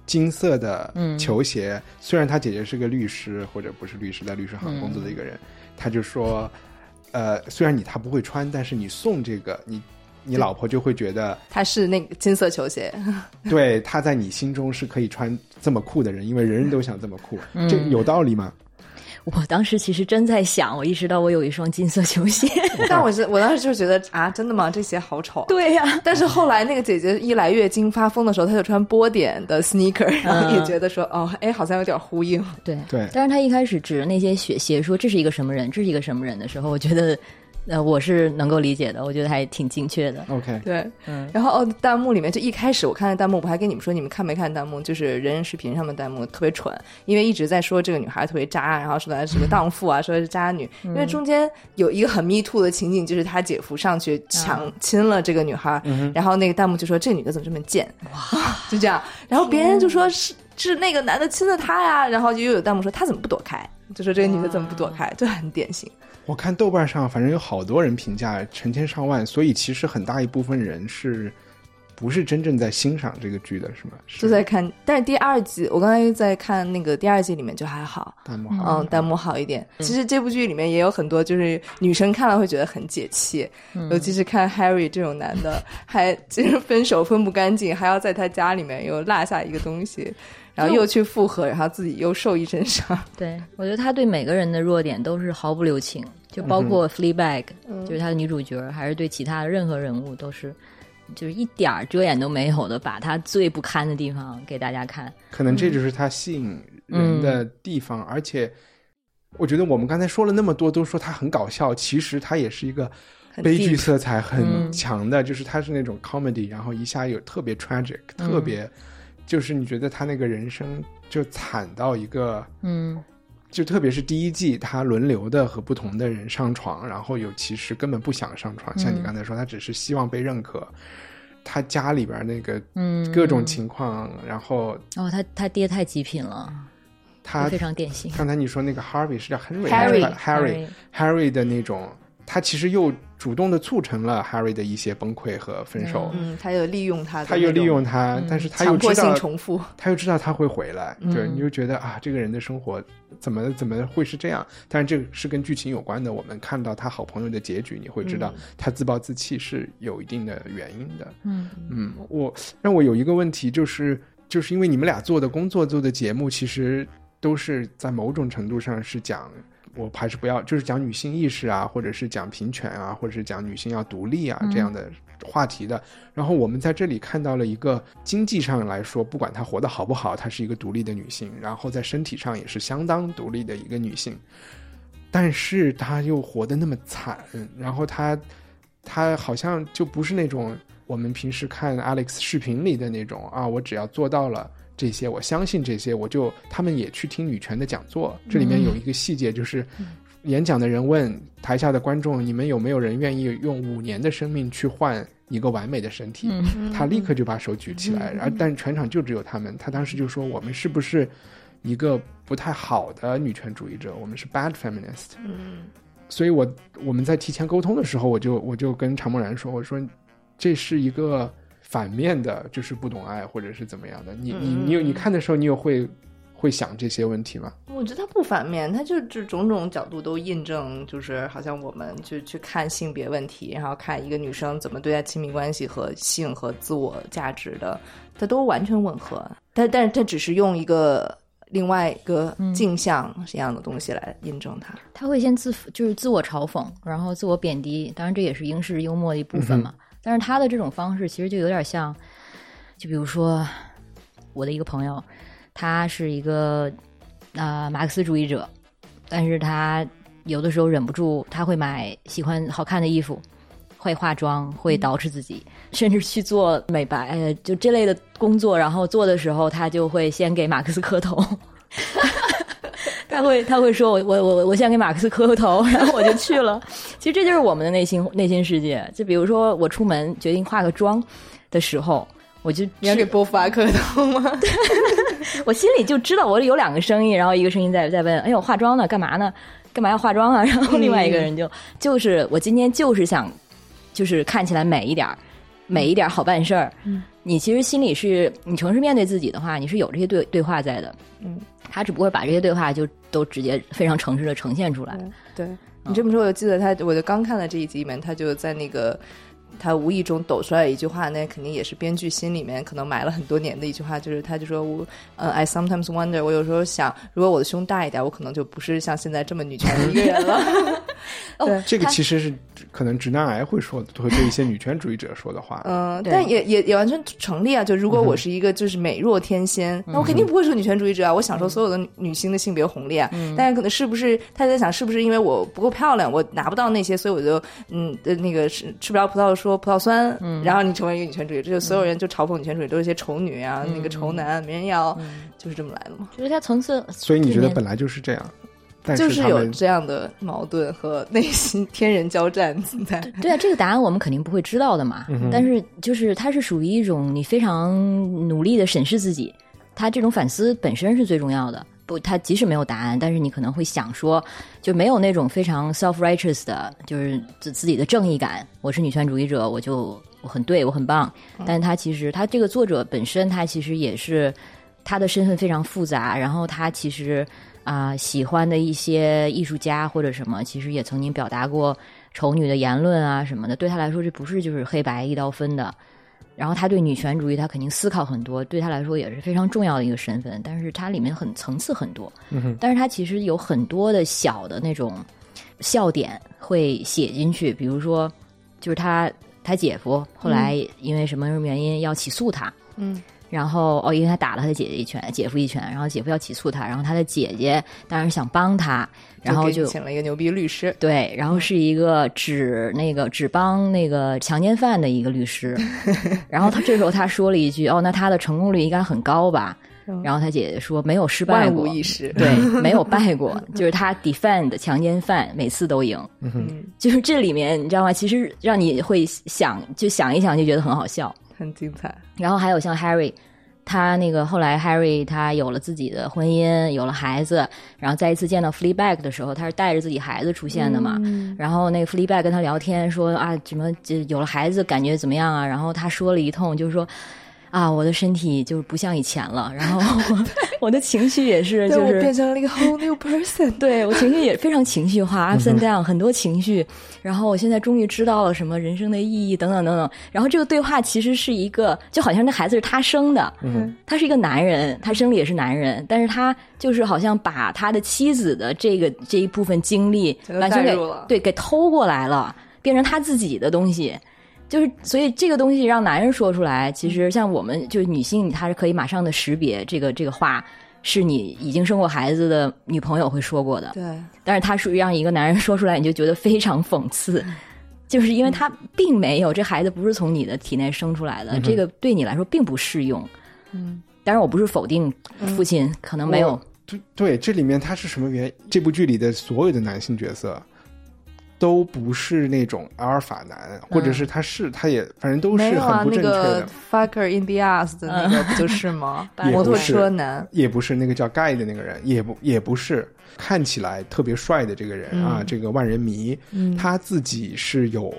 金色的嗯。球鞋，虽然他姐姐是个律师或者不是律师，在律师行工作的一个人，他就说，呃，虽然你他不会穿，但是你送这个，你你老婆就会觉得，他是那个金色球鞋，*laughs* *laughs* 对，他在你心中是可以穿这么酷的人，因为人人都想这么酷，嗯。这有道理吗？我当时其实真在想，我意识到我有一双金色球鞋。*laughs* 但我是我当时就觉得啊，真的吗？这鞋好丑、啊。对呀、*laughs* 但是后来那个姐姐一来月经发疯的时候，她就穿波点的 sneaker，然后也嗯觉得说，哦，哎，好像有点呼应。对对但是她一开始指着那些雪鞋说这是一个什么人，这是一个什么人的时候，我觉得，呃，我是能够理解的，我觉得还挺精确的。OK，对，嗯然后哦，弹幕里面就一开始我看的弹幕，我还跟你们说，你们看没看弹幕？就是人人视频上面弹幕特别蠢，因为一直在说这个女孩特别渣，然后说她是个荡妇啊，说她是渣女。因为中间有一个很 me too 的情景，就是他姐夫上去强亲了这个女孩，然后那个弹幕就说这女的怎么这么贱？哇，就这样，然后别人就说是是那个男的亲了她呀，然后就又有弹幕说她怎么不躲开？就说这个女的怎么不躲开？就很典型。我看豆瓣上反正有好多人评价成千上万，所以其实很大一部分人是不是真正在欣赏这个剧的，是吗？是就在看，但是第二季我刚才在看那个第二季里面就还好，弹幕好，嗯，弹幕好一点。其实这部剧里面也有很多，就是女生看了会觉得很解气，尤其是看 Harry 这种男的，还就是分手分不干净，还要在他家里面又落下一个东西，然后又去复合，然后自己又受一身伤。*laughs* 对，我觉得他对每个人的弱点都是毫不留情，就包括 Fleabag，、就是他的女主角，还是对其他的任何人物都是，就是一点儿遮掩都没有的，把他最不堪的地方给大家看。可能这就是他吸引人的地方，而且我觉得我们刚才说了那么多，都说他很搞笑，其实他也是一个很悲剧色彩很嗯。强的，就是他是那种 comedy，然后一下有特别 tragic，、特别就是你觉得他那个人生就惨到一个嗯。就特别是第一季，他轮流的和不同的人上床，然后有其实根本不想上床，像你刚才说，他只是希望被认可。他家里边那个嗯。各种情况，然后哦，他他爹太极品了，他非常典型。刚才你说那个 Harvey 是叫 Henry 还 Harry，是 Harry Harry 的那种，他其实又主动的促成了 Harry 的一些崩溃和分手。嗯，他又利用他他又利用他，但是他又知道重复，他又知道他会回来，嗯对，你就觉得啊，这个人的生活怎么怎么会是这样？但是这个是跟剧情有关的。我们看到他好朋友的结局，你会知道他自暴自弃是有一定的原因的。嗯嗯，我让我有一个问题，就是就是因为你们俩做的工作、做的节目，其实都是在某种程度上是讲。我还是不要，就是讲女性意识啊，或者是讲平权啊，或者是讲女性要独立啊这样的话题的。然后我们在这里看到了一个经济上来说，不管她活得好不好，她是一个独立的女性，然后在身体上也是相当独立的一个女性，但是她又活得那么惨，然后她她好像就不是那种我们平时看 Alex 视频里的那种啊，我只要做到了。这些我相信这些，我就他们也去听女权的讲座。这里面有一个细节，就是演讲的人问台下的观众：“你们有没有人愿意用五年的生命去换一个完美的身体？”他立刻就把手举起来，然后但全场就只有他们。他当时就说：“我们是不是一个不太好的女权主义者？我们是 bad feminist。”嗯，所以我我们在提前沟通的时候，我就我就跟常梦然说：“我说这是一个。”反面的就是不懂爱，或者是怎么样的？你你你有你看的时候，你有会会想这些问题吗？我觉得他不反面，他就就种种角度都印证，就是好像我们就去看性别问题，然后看一个女生怎么对待亲密关系和性和自我价值的，它都完全吻合。但但是他只是用一个另外一个镜像这样的东西来印证它。他会先自就是自我嘲讽，然后自我贬低，当然这也是英式幽默的一部分嘛。嗯但是他的这种方式其实就有点像，就比如说我的一个朋友，他是一个啊、呃、马克思主义者，但是他有的时候忍不住，他会买喜欢好看的衣服，会化妆，会捯饬自己，甚至去做美白，呃，就这类的工作。然后做的时候，他就会先给马克思磕头。*laughs* 他会他会说我我我我先给马克思磕个头，然后我就去了。其实这就是我们的内心内心世界。就比如说我出门决定化个妆的时候，我就你要给波伏娃磕头吗？*laughs* *laughs* 我心里就知道我有两个声音，然后一个声音在在问：“哎呦，化妆呢？干嘛呢？干嘛要化妆啊？”然后另外一个人就、就是我今天就是想就是看起来美一点儿，美一点儿好办事儿。嗯，你其实心里是你诚实面对自己的话，你是有这些对对话在的。嗯。他只不过把这些对话就都直接非常诚实的呈现出来。对你这么说，我记得他，我就刚看了这一集里面，他就在那个他无意中抖出来一句话，那肯定也是编剧心里面可能埋了很多年的一句话，就是他就说我呃，I sometimes wonder，我有时候想，如果我的胸大一点，我可能就不是像现在这么女权的一个人了。*laughs* 哦，这个其实是可能直男癌会说的，会对一些女权主义者说的话。嗯，但也也也完全成立啊！就如果我是一个就是美若天仙，那我肯定不会说女权主义者啊！我享受所有的女性的性别红利啊！但是可能是不是他在想，是不是因为我不够漂亮，我拿不到那些，所以我就嗯呃那个吃吃不着葡萄说葡萄酸，嗯然后你成为一个女权主义这，就所有人就嘲讽女权主义都是些丑女啊，那个丑男没人要，就是这么来的嘛？就是他层次，所以你觉得本来就是这样？就是有这样的矛盾和内心天人交战在。对啊，这个答案我们肯定不会知道的嘛。嗯、但是就是它是属于一种你非常努力的审视自己，他这种反思本身是最重要的。不，他即使没有答案，但是你可能会想说，就没有那种非常 self righteous 的，就是自自己的正义感。我是女权主义者，我就我很对，我很棒。但是他其实他这个作者本身，他其实也是他的身份非常复杂，然后他其实。啊、呃，喜欢的一些艺术家或者什么，其实也曾经表达过丑女的言论啊什么的。对他来说，这不是就是黑白一刀分的。然后他对女权主义，他肯定思考很多，对他来说也是非常重要的一个身份。但是它里面很层次很多，嗯、但是他其实有很多的小的那种笑点会写进去，比如说，就是他他姐夫后来因为什么什么原因要起诉他，嗯。然后哦，因为他打了他的姐姐一拳，姐夫一拳，然后姐夫要起诉他，然后他的姐姐当然想帮他，然后就请了一个牛逼律师，对，然后是一个只那个只帮那个强奸犯的一个律师，*laughs* 然后他这时候他说了一句哦，那他的成功率应该很高吧？然后他姐姐说没有失败万过，无一失。对，没有败过，*laughs* 就是他 defend 强奸犯每次都赢，嗯，就是这里面你知道吗？其实让你会想，就想一想就觉得很好笑。很精彩。然后还有像 Harry，他那个后来 Harry 他有了自己的婚姻，有了孩子，然后再一次见到 f l e e b a c k 的时候，他是带着自己孩子出现的嘛。然后那个 f l e e b a c k 跟他聊天说啊，什么这有了孩子感觉怎么样啊？然后他说了一通，就是说。啊，我的身体就是不像以前了，然后我 *laughs* 我的情绪也是，就是我变成了一个 whole new person。对我情绪也非常情绪化，up and down 很多情绪。然后我现在终于知道了什么人生的意义等等等等。然后这个对话其实是一个，就好像那孩子是他生的，嗯他是一个男人，他生理也是男人，但是他就是好像把他的妻子的这个这一部分经历完全给对给偷过来了，变成他自己的东西。就是，所以这个东西让男人说出来，其实像我们就是女性，她是可以马上的识别这个这个话是你已经生过孩子的女朋友会说过的，对，但是她属于让一个男人说出来，你就觉得非常讽刺，就是因为他并没有这孩子不是从你的体内生出来的，这个对你来说并不适用。嗯，当然，我不是否定父亲可能没有，对对，这里面他是什么原因？这部剧里的所有的男性角色都不是那种阿尔法男，或者是他是他也反正都是很不正确那个的，fucker in the ass 的那个不就是吗？*laughs* 摩托车男。也不是那个叫盖的那个人，也不也不是看起来特别帅的这个人、啊，这个万人迷，嗯他自己是有，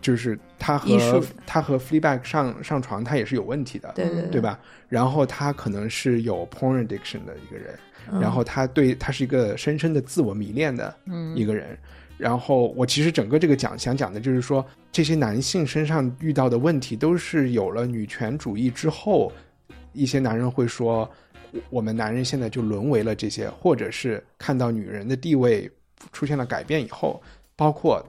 就是他和他和 Fleabag 上上床，他也是有问题的，对对对吧？然后他可能是有 porn addiction 的一个人，嗯然后他对他是一个深深的自我迷恋的一个人。然后我其实整个这个讲想讲的就是说，这些男性身上遇到的问题，都是有了女权主义之后，一些男人会说，我们男人现在就沦为了这些，或者是看到女人的地位出现了改变以后，包括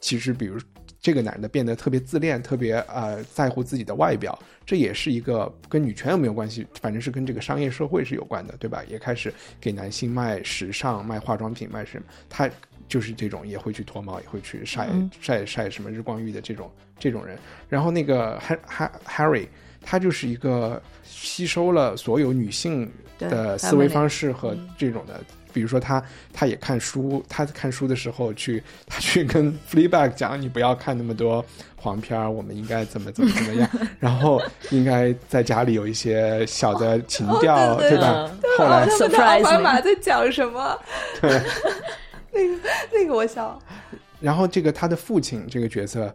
其实比如这个男的变得特别自恋，特别呃在乎自己的外表，这也是一个跟女权有没有关系，反正是跟这个商业社会是有关的，对吧？也开始给男性卖时尚、卖化妆品、卖什么，他就是这种也会去脱毛，也会去晒、嗯晒晒什么日光浴的这种这种人。然后那个 Ha Ha Harry，他就是一个吸收了所有女性的思维方式和这种的。比如说他，他也看书，他看书的时候去，他去跟 Fleabag 讲，你不要看那么多黄片儿，我们应该怎么怎么怎么样，*laughs* 然后应该在家里有一些小的情调，哦对对吧？后来他们的 Surprise 奥巴马在讲什么？对，那个那个我笑。然后这个他的父亲这个角色，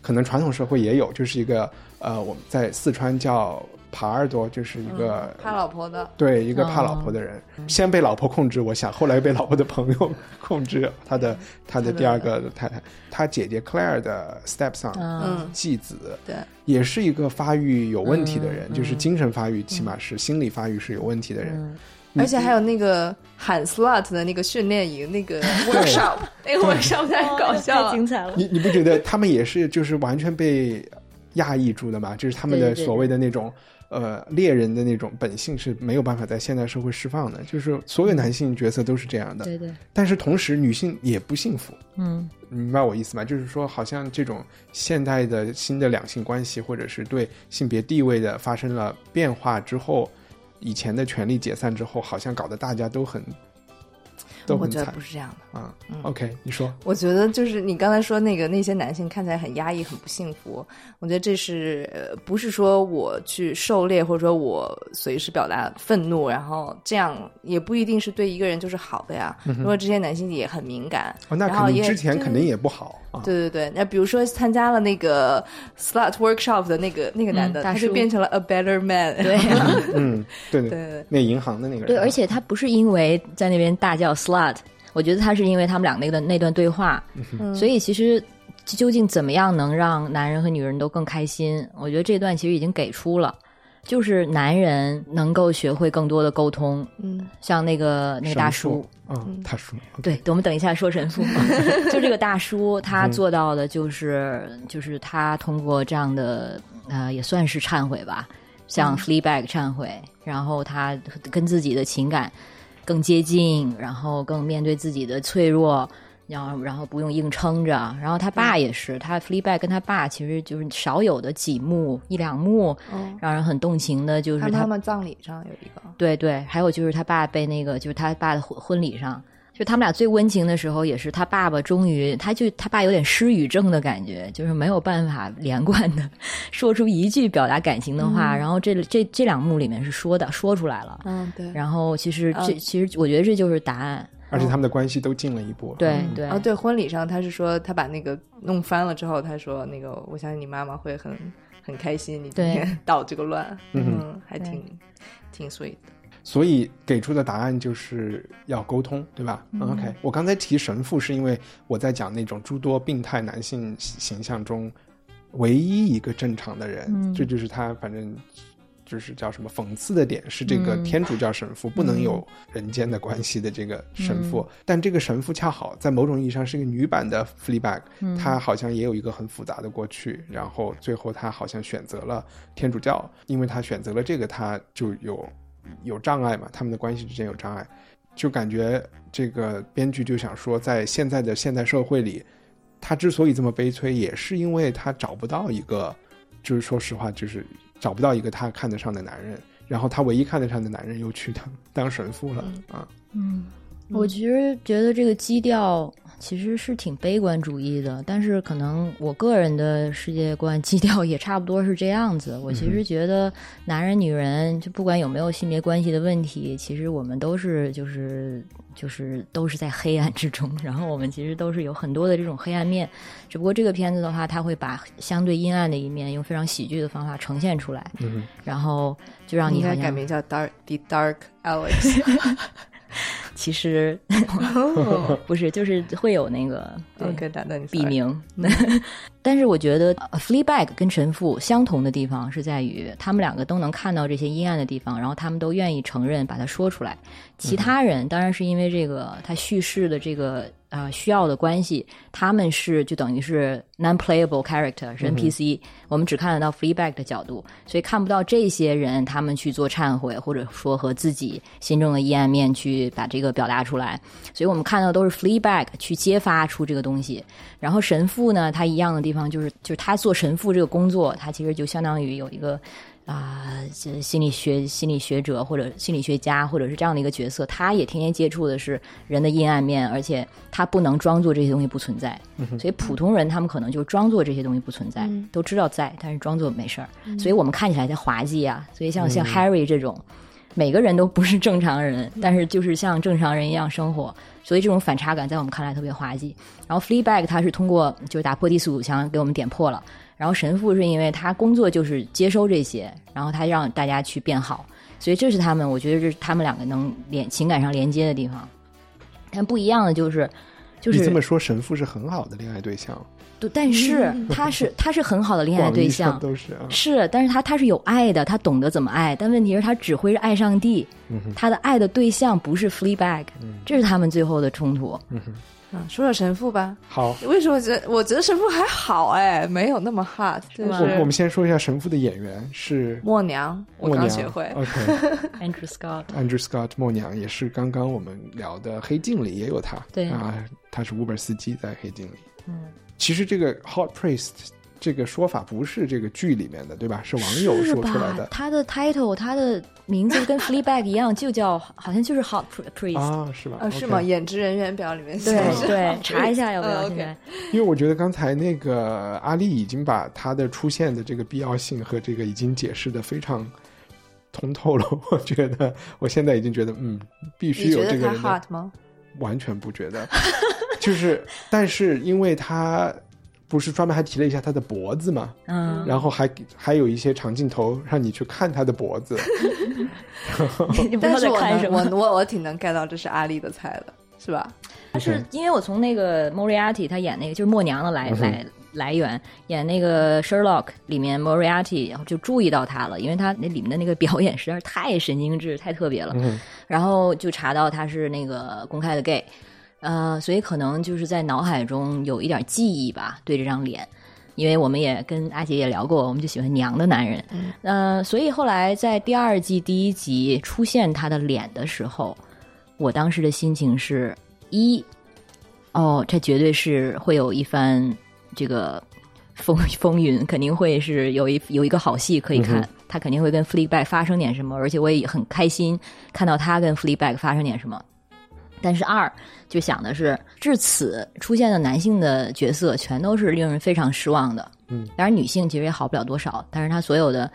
可能传统社会也有，就是一个呃，我们在四川叫耙耳朵，就是一个、怕老婆的，对一个怕老婆的人，先被老婆控制，我想后来又被老婆的朋友 *laughs* 控制他的他的第二个太太，他姐姐 Claire 的 stepson，、嗯，继子，对，也是一个发育有问题的人，嗯就是精神发育起码是、心理发育是有问题的人。嗯而且还有那个喊 slot 的那个训练营，那个 *laughs* workshop，那个 workshop 太搞笑了。彩了。你你不觉得他们也是就是完全被压抑住的吗？就是他们的所谓的那种呃猎人的那种本性是没有办法在现代社会释放的，就是所有男性角色都是这样的，对对，但是同时女性也不幸福。嗯你明白我意思吗？就是说，好像这种现代的新的两性关系，或者是对性别地位的发生了变化之后，以前的权力解散之后，好像搞得大家都很都很惨我觉得不是这样的。嗯。OK，你说，我觉得就是你刚才说那个那些男性看起来很压抑、很不幸福，我觉得这是呃不是说我去狩猎或者说我随时表达愤怒，然后这样也不一定是对一个人就是好的呀。如果这些男性也很敏感，哦，那之前肯定也不好啊。对对对，那比如说参加了那个 slut workshop 的那个那个男的，嗯他就变成了 a better man。对啊嗯，对 *laughs* 对对对那银行的那个人，对，而且他不是因为在那边大叫 slut，*laughs* 我觉得他是因为他们俩那个那段对话，嗯所以其实究竟怎么样能让男人和女人都更开心？我觉得这段其实已经给出了。就是男人能够学会更多的沟通，嗯。像那个那个大叔，嗯，大叔，*laughs* 对，等我们等一下说神父。*laughs* 就这个大叔，他做到的就是，就是他通过这样的呃，也算是忏悔吧，像 Fleabag 忏悔，然后他跟自己的情感更接近，然后更面对自己的脆弱，然后然后不用硬撑着。然后他爸也是，他 Fleabag 跟他爸其实就是少有的几幕一两幕哦，让人很动情的，就是他他妈妈葬礼上有一个，对对，还有就是他爸被那个，就是他爸的婚婚礼上，就他们俩最温情的时候，也是他爸爸终于，他就他爸有点失语症的感觉，就是没有办法连贯的 *laughs* 说出一句表达感情的话。然后这这这两幕里面是说的，说出来了。嗯，对，然后其实这、嗯其实我觉得这就是答案。而且他们的关系都进了一步。对嗯对、啊，对，婚礼上他是说他把那个弄翻了之后，他说那个我相信你妈妈会很很开心，你今天 *laughs* 捣这个乱，嗯嗯，还挺挺 sweet 的。所以给出的答案就是要沟通，对吧、嗯。K 我刚才提神父是因为我在讲那种诸多病态男性形象中唯一一个正常的人，嗯。这就是他反正就是叫什么讽刺的点是这个嗯天主教神父、不能有人间的关系的这个神父，但这个神父恰好在某种意义上是一个女版的 Fleabag，、他好像也有一个很复杂的过去，然后最后他好像选择了天主教，因为他选择了这个，他就有有障碍嘛，他们的关系之间有障碍，就感觉这个编剧就想说，在现在的现代社会里，他之所以这么悲催，也是因为他找不到一个，就是说实话，就是找不到一个他看得上的男人，然后他唯一看得上的男人又去当当神父了啊，嗯，我其实觉得这个基调其实是挺悲观主义的，但是可能我个人的世界观基调也差不多是这样子。我其实觉得男人、女人，就不管有没有性别关系的问题，其实我们都是就是就是都是在黑暗之中，然后我们其实都是有很多的这种黑暗面。只不过这个片子的话，它会把相对阴暗的一面用非常喜剧的方法呈现出来，嗯然后就让你应该改名叫 Dark The Dark Alex。*laughs* 其实 *laughs* 不是，就是会有那个 *laughs* 对 OK，打断你笔。名。*laughs* 但是我觉得呃 Fleabag 跟神父相同的地方是在于，他们两个都能看到这些阴暗的地方，然后他们都愿意承认，把它说出来。其他人当然是因为这个他叙事的这个呃需要的关系，他们是就等于是 non-playable character 是 NPC，、我们只看得到 Fleabag 的角度，所以看不到这些人他们去做忏悔，或者说和自己心中的阴暗面去把这个表达出来。所以我们看到的都是 Fleabag 去揭发出这个东西。然后神父呢，他一样的地方就是，就是他做神父这个工作，他其实就相当于有一个啊、这心理学心理学者或者心理学家或者是这样的一个角色，他也天天接触的是人的阴暗面，而且他不能装作这些东西不存在。所以普通人他们可能就装作这些东西不存在，都知道在，但是装作没事儿。所以我们看起来才滑稽啊。所以像像 Harry 这种。每个人都不是正常人，但是就是像正常人一样生活，所以这种反差感在我们看来特别滑稽。然后 Fleabag 他是通过就是打破第四堵墙给我们点破了，然后神父是因为他工作就是接收这些，然后他让大家去变好，所以这是他们我觉得这是他们两个能连情感上连接的地方。但不一样的就是，就是你这么说，神父是很好的恋爱对象，对但是 *laughs* 他是他是很好的恋爱对象，都是啊，是，但是他他是有爱的，他懂得怎么爱，但问题是，他只会是爱上帝，他的爱的对象不是 Fleabag，、这是他们最后的冲突。嗯，说说神父吧。好。为什么觉得我觉得神父还好哎，没有那么 hot，我我们先说一下神父的演员是默娘，我默娘刚学会。OK，Andrew *laughs* Scott，Andrew Scott 默娘也是刚刚我们聊的《黑镜》里也有他，对啊，他是 Uber 司机在《黑镜》里。嗯，其实这个 hot priest 这个说法不是这个剧里面的，对吧？是网友说出来的？他的 title，他的名字跟 Fleabag 一样，就叫好像就是 Hot Priest。啊，是吧？啊，是 OK 吗？演职人员表里面写对对，*laughs* 查一下有没有？嗯现在、因为我觉得刚才那个阿丽已经把他的出现的这个必要性和这个已经解释的非常通透了。我觉得，我现在已经觉得，嗯，必须有这个 hot 吗？完全不觉得，就是，*laughs* 但是因为他不是专门还提了一下他的脖子嘛，嗯，然后还还有一些长镜头让你去看他的脖子，*laughs* 你不知道在但是我看什么，。我我我挺能 get 到这是阿丽的菜的，是吧？但是因为我从那个 Moriarty 他演那个就是默娘的来、嗯来来源，演那个 Sherlock 里面 Moriarty，然后就注意到他了，因为他那里面的那个表演实在是太神经质、太特别了。嗯然后就查到他是那个公开的 gay，呃，所以可能就是在脑海中有一点记忆吧，对这张脸。因为我们也跟阿杰也聊过，我们就喜欢娘的男人，嗯、呃，所以后来在第二季第一集出现他的脸的时候，我当时的心情是一哦，这绝对是会有一番这个风 *laughs* 风云，肯定会是有一有一个好戏可以看。嗯他肯定会跟 Fleabag 发生点什么，而且我也很开心看到他跟 Fleabag 发生点什么。但是二就想的是，至此出现的男性的角色全都是令人非常失望的。嗯，当然女性其实也好不了多少，但是他所有的，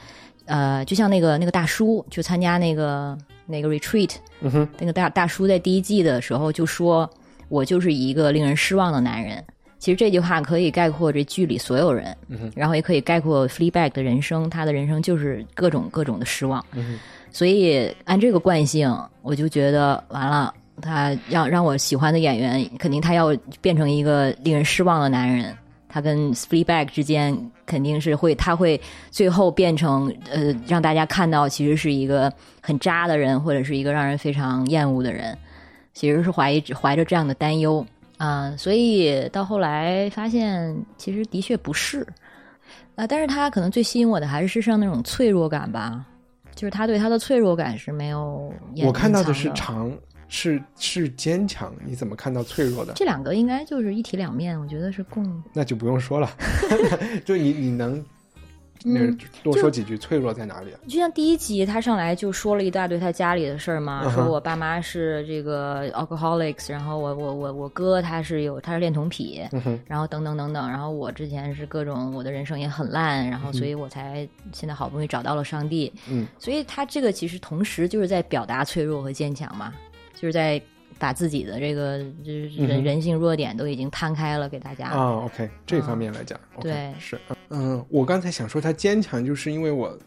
呃，就像那个那个大叔，去参加那个那个 retreat，嗯哼，那个大大叔在第一季的时候就说：“我就是一个令人失望的男人。”其实这句话可以概括这剧里所有人，嗯哼然后也可以概括 Fleabag 的人生，他的人生就是各种各种的失望。嗯所以按这个惯性，我就觉得完了，他让让我喜欢的演员，肯定他要变成一个令人失望的男人。他跟 Fleabag 之间肯定是会，他会最后变成呃，让大家看到其实是一个很渣的人，或者是一个让人非常厌恶的人。其实是怀疑怀着这样的担忧啊、所以到后来发现，其实的确不是啊、但是他可能最吸引我的还是身上那种脆弱感吧，就是他对他的脆弱感是没有我看到的是长，是是坚强，你怎么看到脆弱的？这两个应该就是一体两面，我觉得是共 *laughs* 那就不用说了，*laughs* 就你你能，嗯多说几句脆弱在哪里啊？就像第一集，他上来就说了一大堆他家里的事儿嘛，说我爸妈是这个 alcoholics，然后我我我我哥他是有他是恋童癖，然后等等等等，然后我之前是各种我的人生也很烂，然后所以我才现在好不容易找到了上帝，嗯，所以他这个其实同时就是在表达脆弱和坚强嘛，就是在把自己的这个就是嗯人人性弱点都已经摊开了给大家，啊，OK，这方面来讲、对。是，嗯，我刚才想说他坚强，就是因为我，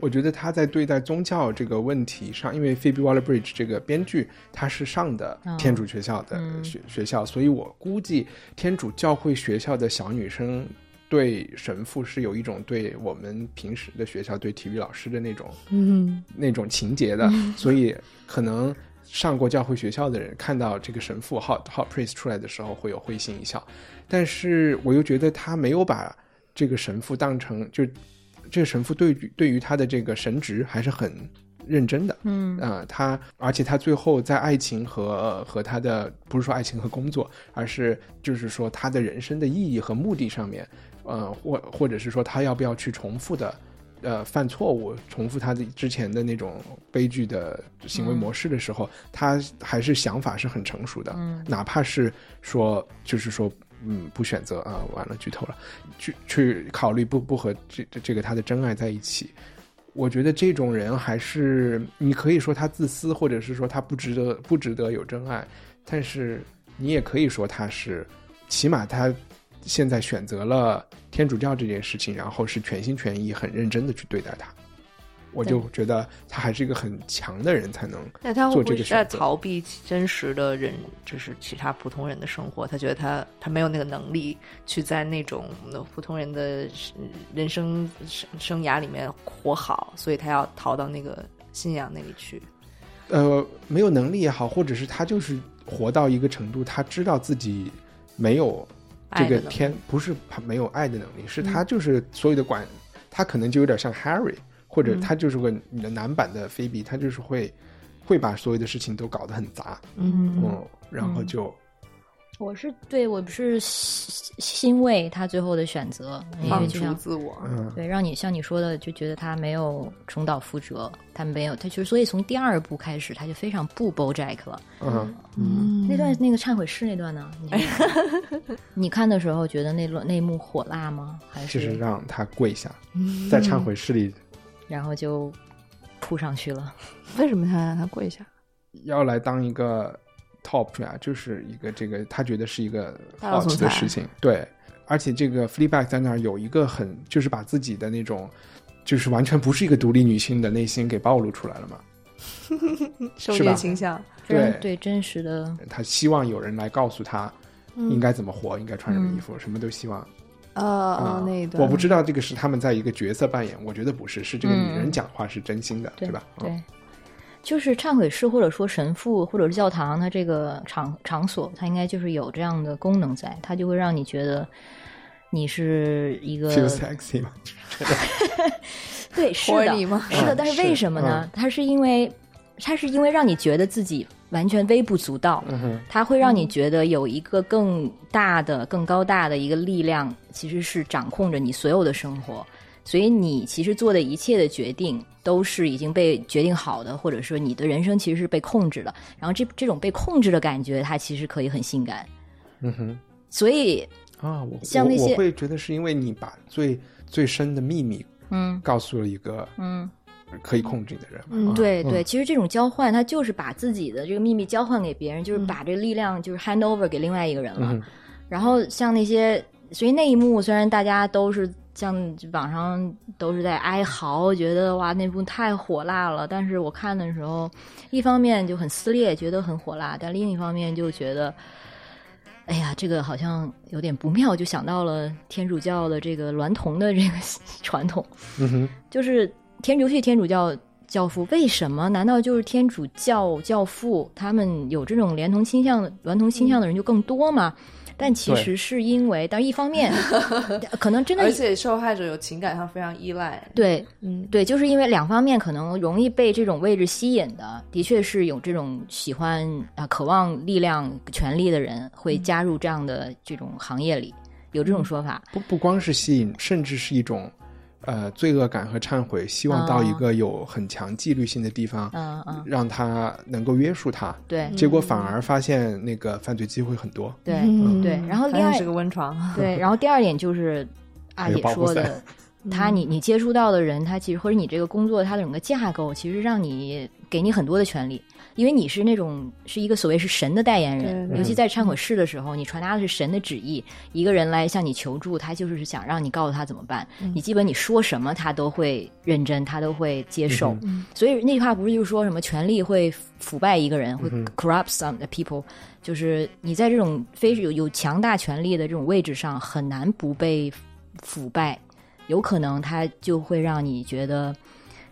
我觉得他在对待宗教这个问题上，因为 Phoebe Waller-Bridge 这个编剧他是上的哦。天主学校的嗯。学、学校，所以我估计天主教会学校的小女生对神父是有一种对我们平时的学校对体育老师的那种嗯。那种情节的，所以可能上过教会学校的人看到这个神父 hot hot priest 出来的时候会有会心一笑，但是我又觉得他没有把这个神父当成就这个神父对于对于他的这个神职还是很认真的，嗯啊、他而且他最后在爱情和和他的不是说爱情和工作，而是就是说他的人生的意义和目的上面，呃，或或者是说他要不要去重复的。呃，犯错误，重复他的之前的那种悲剧的行为模式的时候，他还是想法是很成熟的。嗯哪怕是说，就是说，嗯，不选择啊，完了剧透了，去去考虑不不和这这这个他的真爱在一起，我觉得这种人还是你可以说他自私，或者是说他不值得不值得有真爱，但是你也可以说他是，起码他现在选择了天主教这件事情，然后是全心全意、很认真的去对待他。我就觉得他还是一个很强的人才能那他会做不会是在。逃避真实的人，就是其他普通人的生活？他觉得他他没有那个能力去在那种呃普通人的人生生生涯里面活好，所以他要逃到那个信仰那里去。呃，没有能力也好，或者是他就是活到一个程度，他知道自己没有这个天，不是他没有爱的能力，是他就是所有的管，他可能就有点像 Harry，或者嗯。他就是个你的男版的菲比，他就是会会把所有的事情都搞得很杂，嗯。嗯，然后就我是对我不是欣欣慰他最后的选择，因为放就像逐自我。嗯对，让你像你说的，就觉得他没有重蹈覆辙，他没有，他就是所以从第二部开始，他就非常不 BoJack 了。嗯嗯那段那个忏悔室那段呢？你 *laughs* 你看的时候觉得那段那一幕火辣吗？还是就是让他跪下，在忏悔室里 *laughs* 然后就扑上去了？为什么他让他跪下？要来当一个 top 出来、就是一个这个他觉得是一个好奇的事情，对。而且这个 Fleabag 在那儿有一个很，就是把自己的那种，就是完全不是一个独立女性的内心给暴露出来了嘛。*laughs* 狩是吧猎倾向，对对真实的，他希望有人来告诉她嗯应该怎么活，应该穿什么衣服，什么都希望。呃啊呃那一段我不知道这个是他们在一个角色扮演，我觉得不是，是这个女人嗯讲话是真心的，对吧？嗯对，就是忏悔室或者说神父或者是教堂，它这个场场所，它应该就是有这样的功能在，它就会让你觉得你是一个 feel sexy 吗，*laughs* 对，是的，吗？是的，嗯但是为什么呢？它是因为，它是因为让你觉得自己完全微不足道。它会让你觉得有一个更大的、更高大的一个力量，其实是掌控着你所有的生活。所以你其实做的一切的决定都是已经被决定好的，或者说你的人生其实是被控制的。然后这这种被控制的感觉，它其实可以很性感。嗯哼，所以啊，我像那些我我会觉得是因为你把最最深的秘密嗯告诉了一个嗯，可以控制你的人。嗯啊对对，其实这种交换，他就是把自己的这个秘密交换给别人，就是把这个力量就是 hand over 给另外一个人了。嗯然后像那些，所以那一幕虽然大家都是像网上都是在哀嚎，觉得哇那部太火辣了，但是我看的时候，一方面就很撕裂，觉得很火辣，但另一方面就觉得。哎呀，这个好像有点不妙，就想到了天主教的这个娈童的这个 *laughs* 传统，嗯哼，就是天主系天主教教父，为什么？难道就是天主教教父他们有这种连同倾向的、娈童倾向的人就更多吗？但其实是因为，但一方面 *laughs* 可能真的而且受害者有情感上非常依赖。对嗯，对，就是因为两方面可能容易被这种位置吸引的，的确是有这种喜欢啊、渴望力量、权力的人会加入这样的这种行业里，有这种说法。不不光是吸引，甚至是一种呃罪恶感和忏悔，希望到一个有很强纪律性的地方，嗯嗯，让他能够约束他。对结果反而发现那个犯罪机会很多。对嗯对。然后第二发现是个温床。对，然后第二点就是 *laughs* 阿姐说的，他你你接触到的人，他其实或者你这个工作它的整个架构，其实让你给你很多的权利，因为你是那种是一个所谓是神的代言人，尤其在忏悔室的时候，你传达的是神的旨意，一个人来向你求助，他就是想让你告诉他怎么办，你基本你说什么他都会认真，他都会接受。所以那句话不是就是说什么权力会腐败一个人，会 corrupt some people，就是你在这种非有有强大权力的这种位置上，很难不被腐败，有可能他就会让你觉得。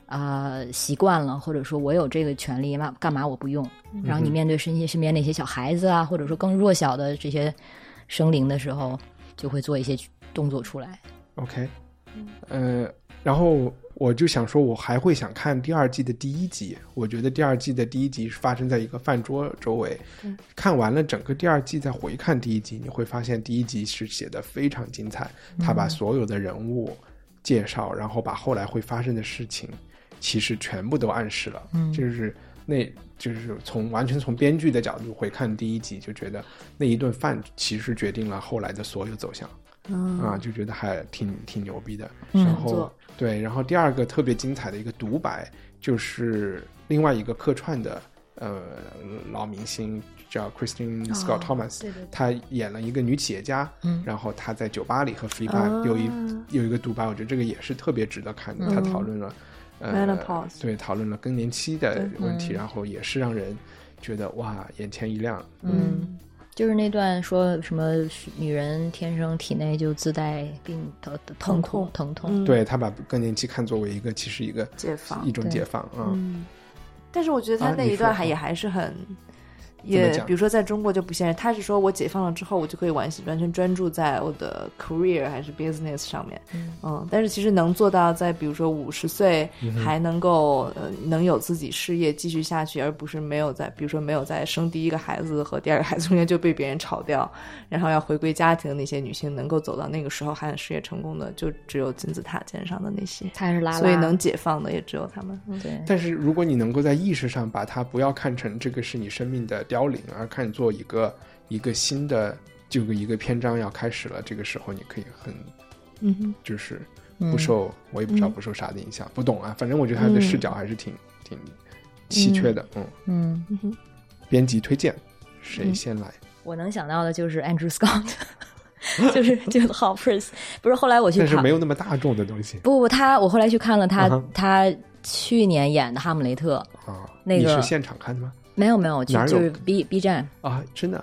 啊、习惯了，或者说我有这个权利，嘛干嘛我不用？然后你面对身边身边那些小孩子啊，或者说更弱小的这些生灵的时候，就会做一些动作出来。OK，呃，然后我就想说，我还会想看第二季的第一集。我觉得第二季的第一集是发生在一个饭桌周围。看完了整个第二季，再回看第一集，你会发现第一集是写的非常精彩。他把所有的人物介绍，然后把后来会发生的事情，其实全部都暗示了。嗯就是那，就是从完全从编剧的角度回看第一集，就觉得那一顿饭其实决定了后来的所有走向。嗯啊，就觉得还挺挺牛逼的。嗯然后做对，然后第二个特别精彩的一个独白，就是另外一个客串的呃老明星叫 Christine Scott Thomas，、对对对她演了一个女企业家，嗯然后他在酒吧里和啊有一有一个独白，我觉得这个也是特别值得看的。他讨论了、呃 Menopause 对，讨论了更年期的问题，嗯。然后也是让人觉得哇眼前一亮。嗯，就是那段说什么女人天生体内就自带病疼疼痛疼痛，嗯。对他把更年期看作为一个其实一个解放一种解放啊。嗯，但是我觉得他那一段还也还是很，也比如说在中国就不现实。他是说我解放了之后，我就可以完完全专注在我的 career 还是 business 上面，嗯但是其实能做到在比如说五十岁嗯还能够呃能有自己事业继续下去，而不是没有在比如说没有在生第一个孩子和第二个孩子中间就被别人炒掉，然后要回归家庭的那些女性，能够走到那个时候还很事业成功的，就只有金字塔尖上的那些。他是拉拉，所以能解放的也只有他们。嗯对但是如果你能够在意识上把它不要看成这个是你生命的凋零，而看作一个一个新的这个一个篇章要开始了，这个时候你可以很嗯哼。就是嗯不受，我也不知道不受啥的影响，不懂啊，反正我觉得他的视角还是挺、挺稀缺的。嗯，嗯，编辑推荐，谁嗯先来？我能想到的就是 Andrew Scott，*laughs* 就是就是 Hoppers，不是后来我去看但是没，有那么大众的东西不不，他我后来去看了他、他去年演的《哈姆雷特》，啊。那个你是现场看的吗？没有没有，就哪有？就是 B B 站。啊，真的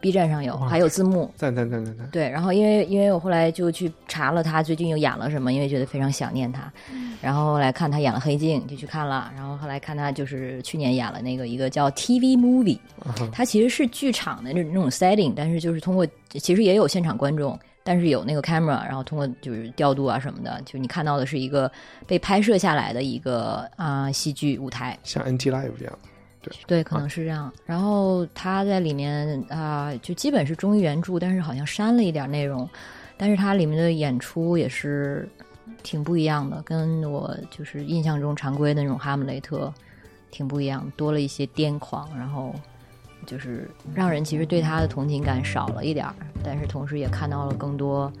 ，B 站上有，还有字幕。赞赞赞赞赞！对，然后因为因为我后来就去查了他最近又演了什么，因为觉得非常想念他，然后后来看他演了《黑镜》，就去看了，然后后来看他就是去年演了那个一个叫 TV Movie，啊哈。它其实是剧场的那那种 setting，但是就是通过其实也有现场观众，但是有那个 camera，然后通过就是调度啊什么的，就你看到的是一个被拍摄下来的一个啊、戏剧舞台，像 NT Live 这样，对对，可能是这样。然后他在里面啊、就基本是忠于原著，但是好像删了一点内容。但是它里面的演出也是挺不一样的，跟我就是印象中常规的那种哈姆雷特挺不一样，多了一些癫狂，然后就是让人其实对他的同情感少了一点儿，但是同时也看到了更多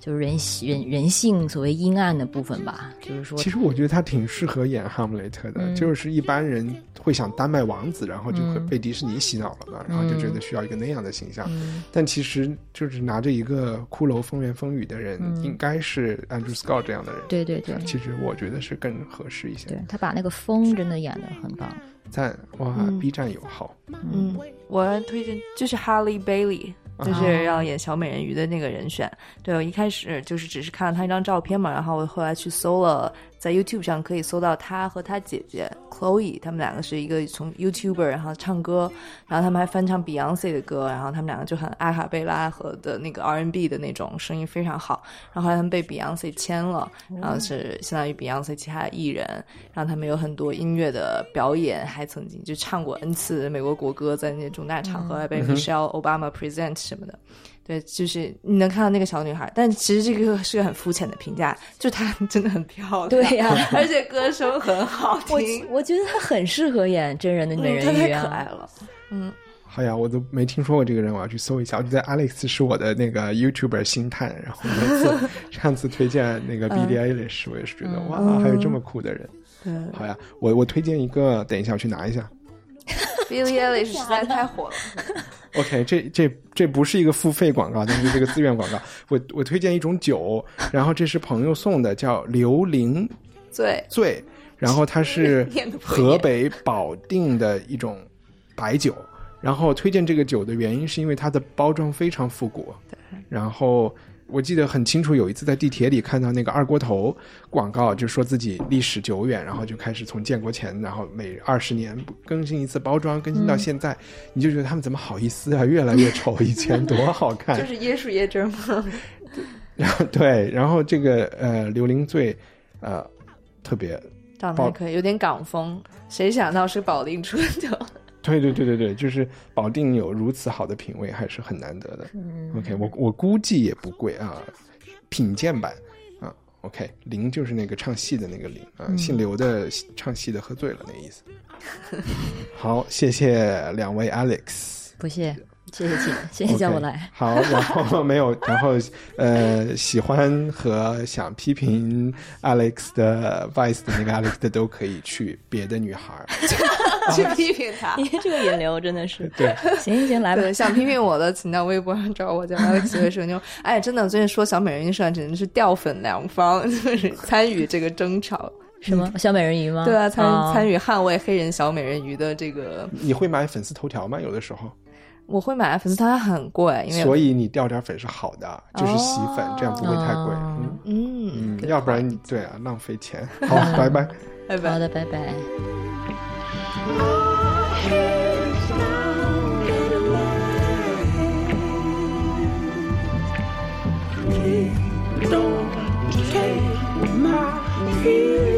就是人人人性所谓阴暗的部分吧，就是说其实我觉得他挺适合演哈姆雷特的，嗯就是一般人会想丹麦王子，然后就会嗯被迪士尼洗脑了嘛，然后就觉得需要一个那样的形象。嗯但其实就是拿着一个骷髅风言风语的人，嗯应该是 Andrew Scott 这样的人。对对对。其实我觉得是更合适一些。对他把那个风真的演的很棒，赞哇、嗯 b 站友好，嗯，我要推荐就是 Harley Bailey，就是要演小美人鱼的那个人选。对我一开始就是只是看了他一张照片嘛，然后我后来去搜了，在 YouTube 上可以搜到他和他姐姐 Chloe，他们两个是一个从 YouTuber 然后唱歌，然后他们还翻唱 Beyonce 的歌，然后他们两个就很阿卡贝拉和的那个 R&B 的那种声音非常好。然后后来他们被 Beyonce 签了，然后是相当于 Beyonce 其他的艺人，然后他们有很多音乐的表演，还曾经就唱过 N 次美国国歌，在那些重大场合还被 Michelle Obama present 什么的。对，就是你能看到那个小女孩，但其实这个是个很肤浅的评价，就她 *laughs* 真的很漂亮，对呀而且歌声很好 *laughs* 听，我觉得她很适合演真人的美嗯她太人鱼啊。可爱了。嗯，好呀，我都没听说过这个人，我要去搜一下。我觉得 Alex 是我的那个 YouTuber 星探，然后每次 *laughs* 上次推荐那个 Billie Eilish，、我也是觉得哇，还有这么酷的人。对好呀，我我推荐一个，等一下我去拿一下。，Billie Eilish 实在太火了。OK，这这这不是一个付费广告，但是这个自愿广告。我我推荐一种酒，然后这是朋友送的，叫刘伶醉，醉，然后它是 *laughs* 河北保定的一种白酒。然后推荐这个酒的原因是因为它的包装非常复古，然后我记得很清楚，有一次在地铁里看到那个二锅头广告，就说自己历史久远，然后就开始从建国前，然后每二十年更新一次包装，更新到现在，你就觉得他们怎么好意思啊，越来越丑，以前多好看。就是椰树椰汁儿嘛。然后对，然后这个呃刘伶醉，呃特别，长得还可以，有点港风。谁想到是保定春的酒？对对对对对，就是保定有如此好的品味，还是很难得的。嗯 OK，我我估计也不贵啊，品鉴版啊。OK，林就是那个唱戏的那个林啊，嗯姓刘的唱戏的喝醉了那意思。好，谢谢两位 Alex。不谢，谢谢请，*laughs* 谢谢叫我来。好，然后没有，然后呃，喜欢和想批评 Alex 的 Vice 的那个 Alex 的都可以去别的女孩儿。*laughs* 去批评他。你这个引流真的是，*laughs* 对，行行行，来吧。对，想批评我的，请到微博上找我，叫 Alex 会社牛。哎，真的，最近说小美人鱼上简直是掉粉两方，就是参与这个争吵。什么小美人鱼吗？对啊，参、哦参与捍卫黑人小美人鱼的这个，你会买粉丝头条吗？有的时候，我会买粉丝汤，它很贵，因为所以你掉点粉是好的，就是洗粉，这样不会太贵。嗯，嗯嗯要不然你对啊，浪费钱。*laughs* 好，拜拜，拜拜，好的，拜拜。Don't take my